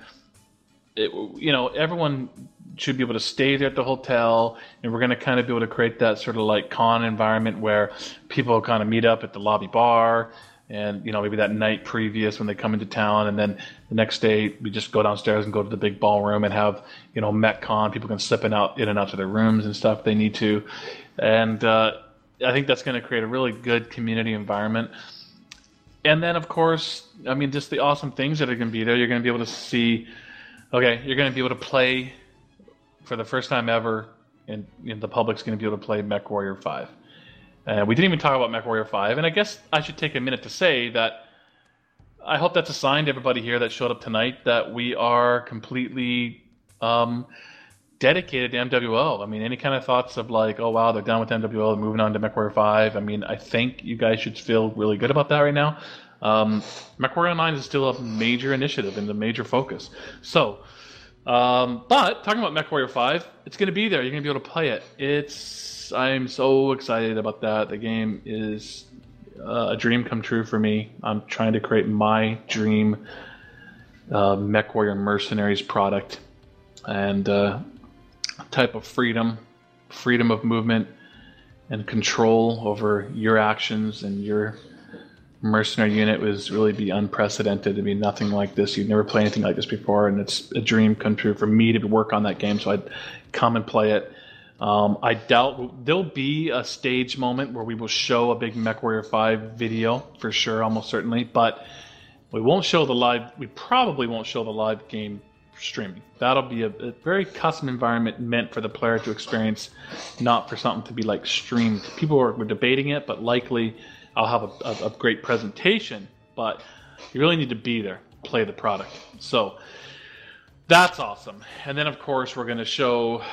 it, you know, everyone should be able to stay there at the hotel, and we're going to kind of be able to create that sort of like con environment where people kind of meet up at the lobby bar, and you know, maybe that night previous when they come into town, and then the next day we just go downstairs and go to the big ballroom and have you know MechCon. People can slip in out in and out to their rooms and stuff if they need to, and uh, I think that's going to create a really good community environment and then of course i mean just the awesome things that are going to be there you're going to be able to see okay you're going to be able to play for the first time ever and, the public's going to be able to play MechWarrior 5 uh, we didn't even talk about MechWarrior 5 and i guess i should take a minute to say that i hope that's a sign to everybody here that showed up tonight that we are completely um, dedicated to MWO. I mean, any kind of thoughts of like, oh wow, they're done with they're moving on to MechWarrior 5. I mean, I think you guys should feel really good about that right now. Um, MechWarrior Online is still a major initiative and a major focus. So, um, but talking about MechWarrior 5, it's going to be there. You're going to be able to play it. It's I'm so excited about that. The game is uh, a dream come true for me. I'm trying to create my dream uh, MechWarrior Mercenaries product and uh, type of freedom, freedom of movement, and control over your actions and your mercenary unit was really be unprecedented. I mean, nothing like this. You'd never played anything like this before, and it's a dream come true for me to work on that game. So I'd come and play it. Um, I doubt there'll be a stage moment where we will show a big MechWarrior 5 video for sure, almost certainly, but we won't show the live. We probably won't show the live game streaming. That'll be a, a, very custom environment meant for the player to experience, not for something to be like streamed. People were, were debating it, but likely I'll have a, a, a, great presentation. But you really need to be there, play the product. So that's awesome. And then of course we're going to show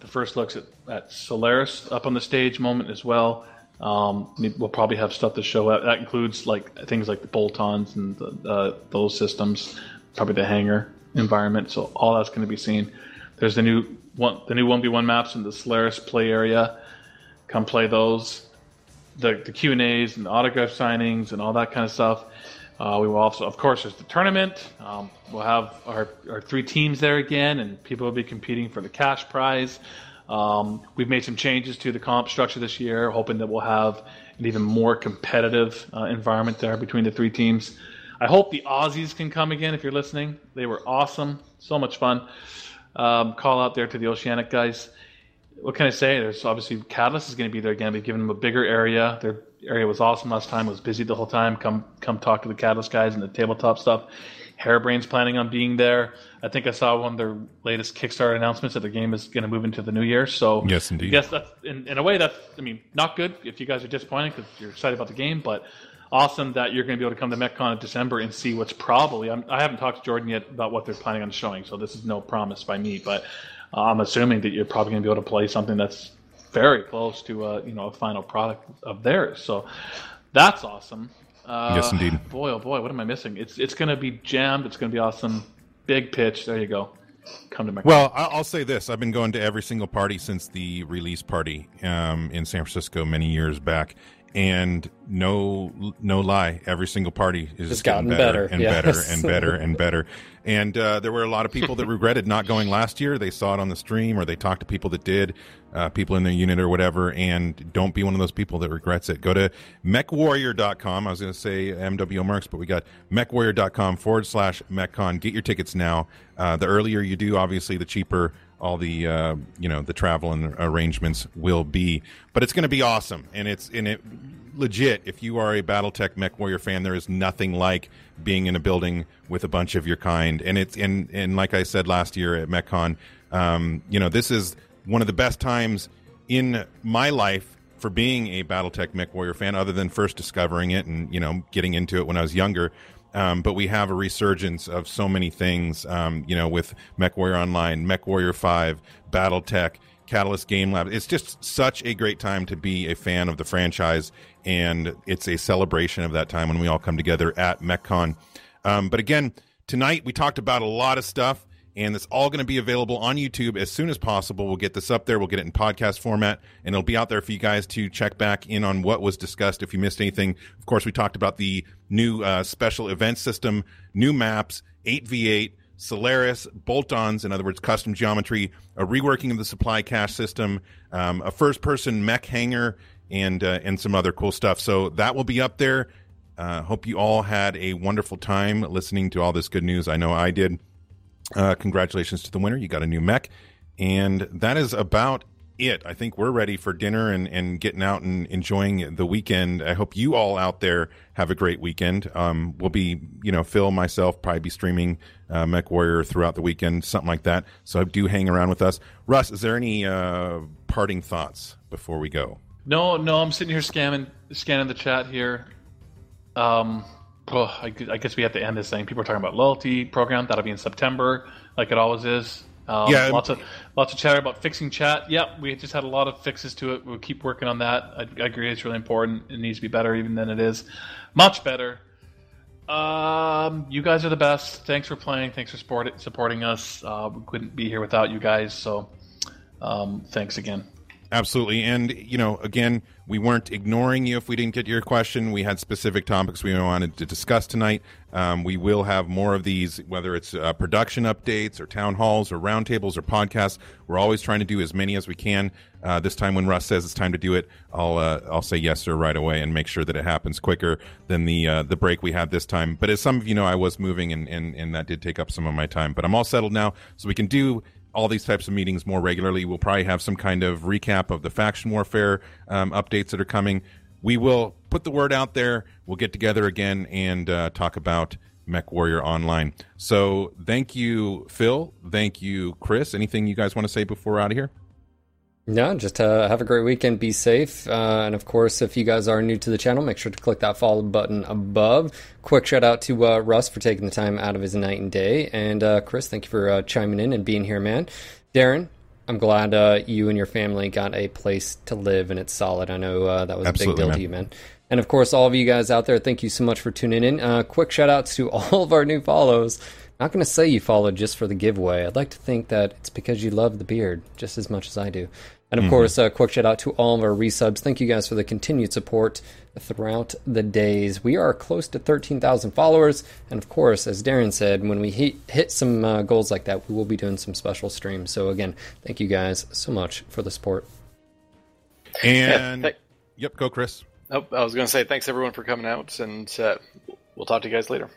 the first looks at, at Solaris up on the stage moment as well. Um, we'll probably have stuff to show. Up. That includes like things like the bolt-ons and the, uh, those systems, probably the hangar environment. So all that's going to be seen. There's the new one, the new one v one maps in the Solaris play area. Come play those. The the Q and A's and the autograph signings and all that kind of stuff. Uh, we will also, of course, there's the tournament. Um, we'll have our, our three teams there again, and people will be competing for the cash prize. Um, we've made some changes to the comp structure this year, hoping that we'll have an even more competitive uh, environment there between the three teams. I hope the Aussies can come again if you're listening. They were awesome, so much fun. Um, call out there to the Oceanic guys. What can I say? There's obviously Catalyst is going to be there again. We've given them a bigger area. Their area was awesome last time. It was busy the whole time. Come come talk to the Catalyst guys and the tabletop stuff. Harebrain's planning on being there. I think I saw one of their latest Kickstarter announcements that the game is going to move into the new year. So yes, indeed. Yes, that's in, in a way that's I mean not good if you guys are disappointed because you're excited about the game, but awesome that you're going to be able to come to MechCon in December and see what's probably. I'm, I have not talked to Jordan yet about what they're planning on showing, so this is no promise by me, but I'm assuming that you're probably going to be able to play something that's very close to a uh, you know a final product of theirs. So that's awesome. Uh, yes, indeed. Boy, oh boy, what am I missing? It's it's going to be jammed. It's going to be awesome. Big pitch. There you go. Come to my. Well, I'll say this: I've been going to every single party since the release party um, in San Francisco many years back, and no no lie every single party is it's gotten better, better and yes. better and better and *laughs* better. And uh, there were a lot of people that regretted not going last year. They saw it on the stream or they talked to people that did uh, people in their unit or whatever and don't be one of those people that regrets it. Go to mechwarrior.com i was going to say mwo mercs but we got mechwarrior.com forward slash mechcon get your tickets now. Uh, the earlier you do obviously the cheaper all the uh, you know the travel and arrangements will be. But it's going to be awesome, and it's in it legit. If you are a BattleTech MechWarrior fan, there is nothing like being in a building with a bunch of your kind. And it's and and like I said last year at MechCon, um, you know this is one of the best times in my life for being a BattleTech MechWarrior fan, other than first discovering it and you know getting into it when I was younger. Um, but we have a resurgence of so many things, um, you know, with MechWarrior Online, MechWarrior 5, Battletech, Catalyst Game Lab. It's just such a great time to be a fan of the franchise, and it's a celebration of that time when we all come together at MechCon. Um, but again, tonight we talked about a lot of stuff and it's all going to be available on YouTube as soon as possible. We'll get this up there. We'll get it in podcast format, and it'll be out there for you guys to check back in on what was discussed. If you missed anything, of course, we talked about the new uh, special event system, new maps, 8v8, Solaris, bolt-ons, in other words, custom geometry, a reworking of the supply cache system, um, a first-person mech hangar, and uh, and some other cool stuff. So that will be up there. Uh, hope you all had a wonderful time listening to all this good news. I know I did. Uh, congratulations to the winner. You got a new mech. And that is about it. I think we're ready for dinner and, and getting out and enjoying the weekend. I hope you all out there have a great weekend. Um, we'll be, you know, Phil, myself, probably be streaming uh, MechWarrior throughout the weekend, something like that. So do hang around with us. Russ, is there any uh, parting thoughts before we go? No, no. I'm sitting here scanning scanning the chat here. Um, oh, I, I, guess we have to end this thing. People are talking about loyalty program that'll be in September, like it always is. Um, yeah, lots of lots of chatter about fixing chat. Yep, we just had a lot of fixes to it. We'll keep working on that. I, I agree, it's really important. It needs to be better even than it is, much better. Um, you guys are the best. Thanks for playing. Thanks for support, supporting us. Uh, we couldn't be here without you guys. So, um, thanks again. Absolutely. And, you know, again, we weren't ignoring you if we didn't get your question. We had specific topics we wanted to discuss tonight. Um, we will have more of these, whether it's uh, production updates or town halls or roundtables or podcasts. We're always trying to do as many as we can. Uh, this time, when Russ says it's time to do it, I'll uh, I'll say yes sir right away and make sure that it happens quicker than the uh, the break we had this time. But as some of you know, I was moving and, and and that did take up some of my time. But I'm all settled now, so we can do all these types of meetings more regularly. We'll probably have some kind of recap of the faction warfare um, updates that are coming. We will put the word out there. We'll get together again and uh, talk about MechWarrior Online. So thank you, Phil. Thank you, Chris. Anything you guys want to say before we're out of here? No, just uh, have a great weekend. Be safe. Uh, and of course, if you guys are new to the channel, make sure to click that follow button above. Quick shout out to uh, Russ for taking the time out of his night and day. And uh, Chris, thank you for uh, chiming in and being here, man. Darren, I'm glad uh, you and your family got a place to live and it's solid. I know that was Absolutely, a big deal man. to you, man. And of course, all of you guys out there, thank you so much for tuning in. quick shout outs to *laughs* all of our new follows. Not going to say you followed just for the giveaway. I'd like to think that it's because you love the beard just as much as I do. And of mm-hmm. course, a uh, quick shout out to all of our resubs. Thank you guys for the continued support throughout the days. We are close to 13,000 followers. And of course, as Darren said, when we hit, hit some uh, goals like that, we will be doing some special streams. So again, thank you guys so much for the support. And, yeah, th- yep, go, Chris. Oh, I was going to say thanks everyone for coming out, and uh, we'll talk to you guys later.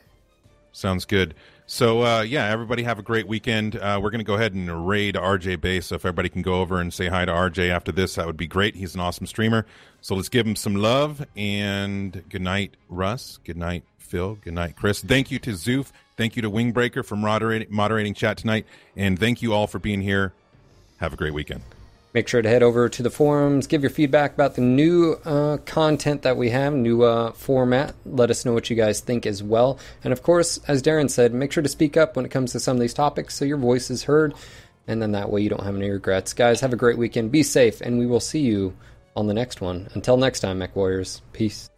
Sounds good. So uh, yeah, everybody have a great weekend. Uh, we're going to go ahead and raid RJ Base. So if everybody can go over and say hi to RJ after this, that would be great. He's an awesome streamer. So let's give him some love. And good night, Russ. Good night, Phil. Good night, Chris. Thank you to Zoof. Thank you to Wingbreaker for moderating moderating chat tonight. And thank you all for being here. Have a great weekend. Make sure to head over to the forums, give your feedback about the new uh, content that we have, new uh, format. Let us know what you guys think as well. And of course, as Darren said, make sure to speak up when it comes to some of these topics so your voice is heard. And then that way you don't have any regrets. Guys, have a great weekend. Be safe, and we will see you on the next one. Until next time, MechWarriors. Peace.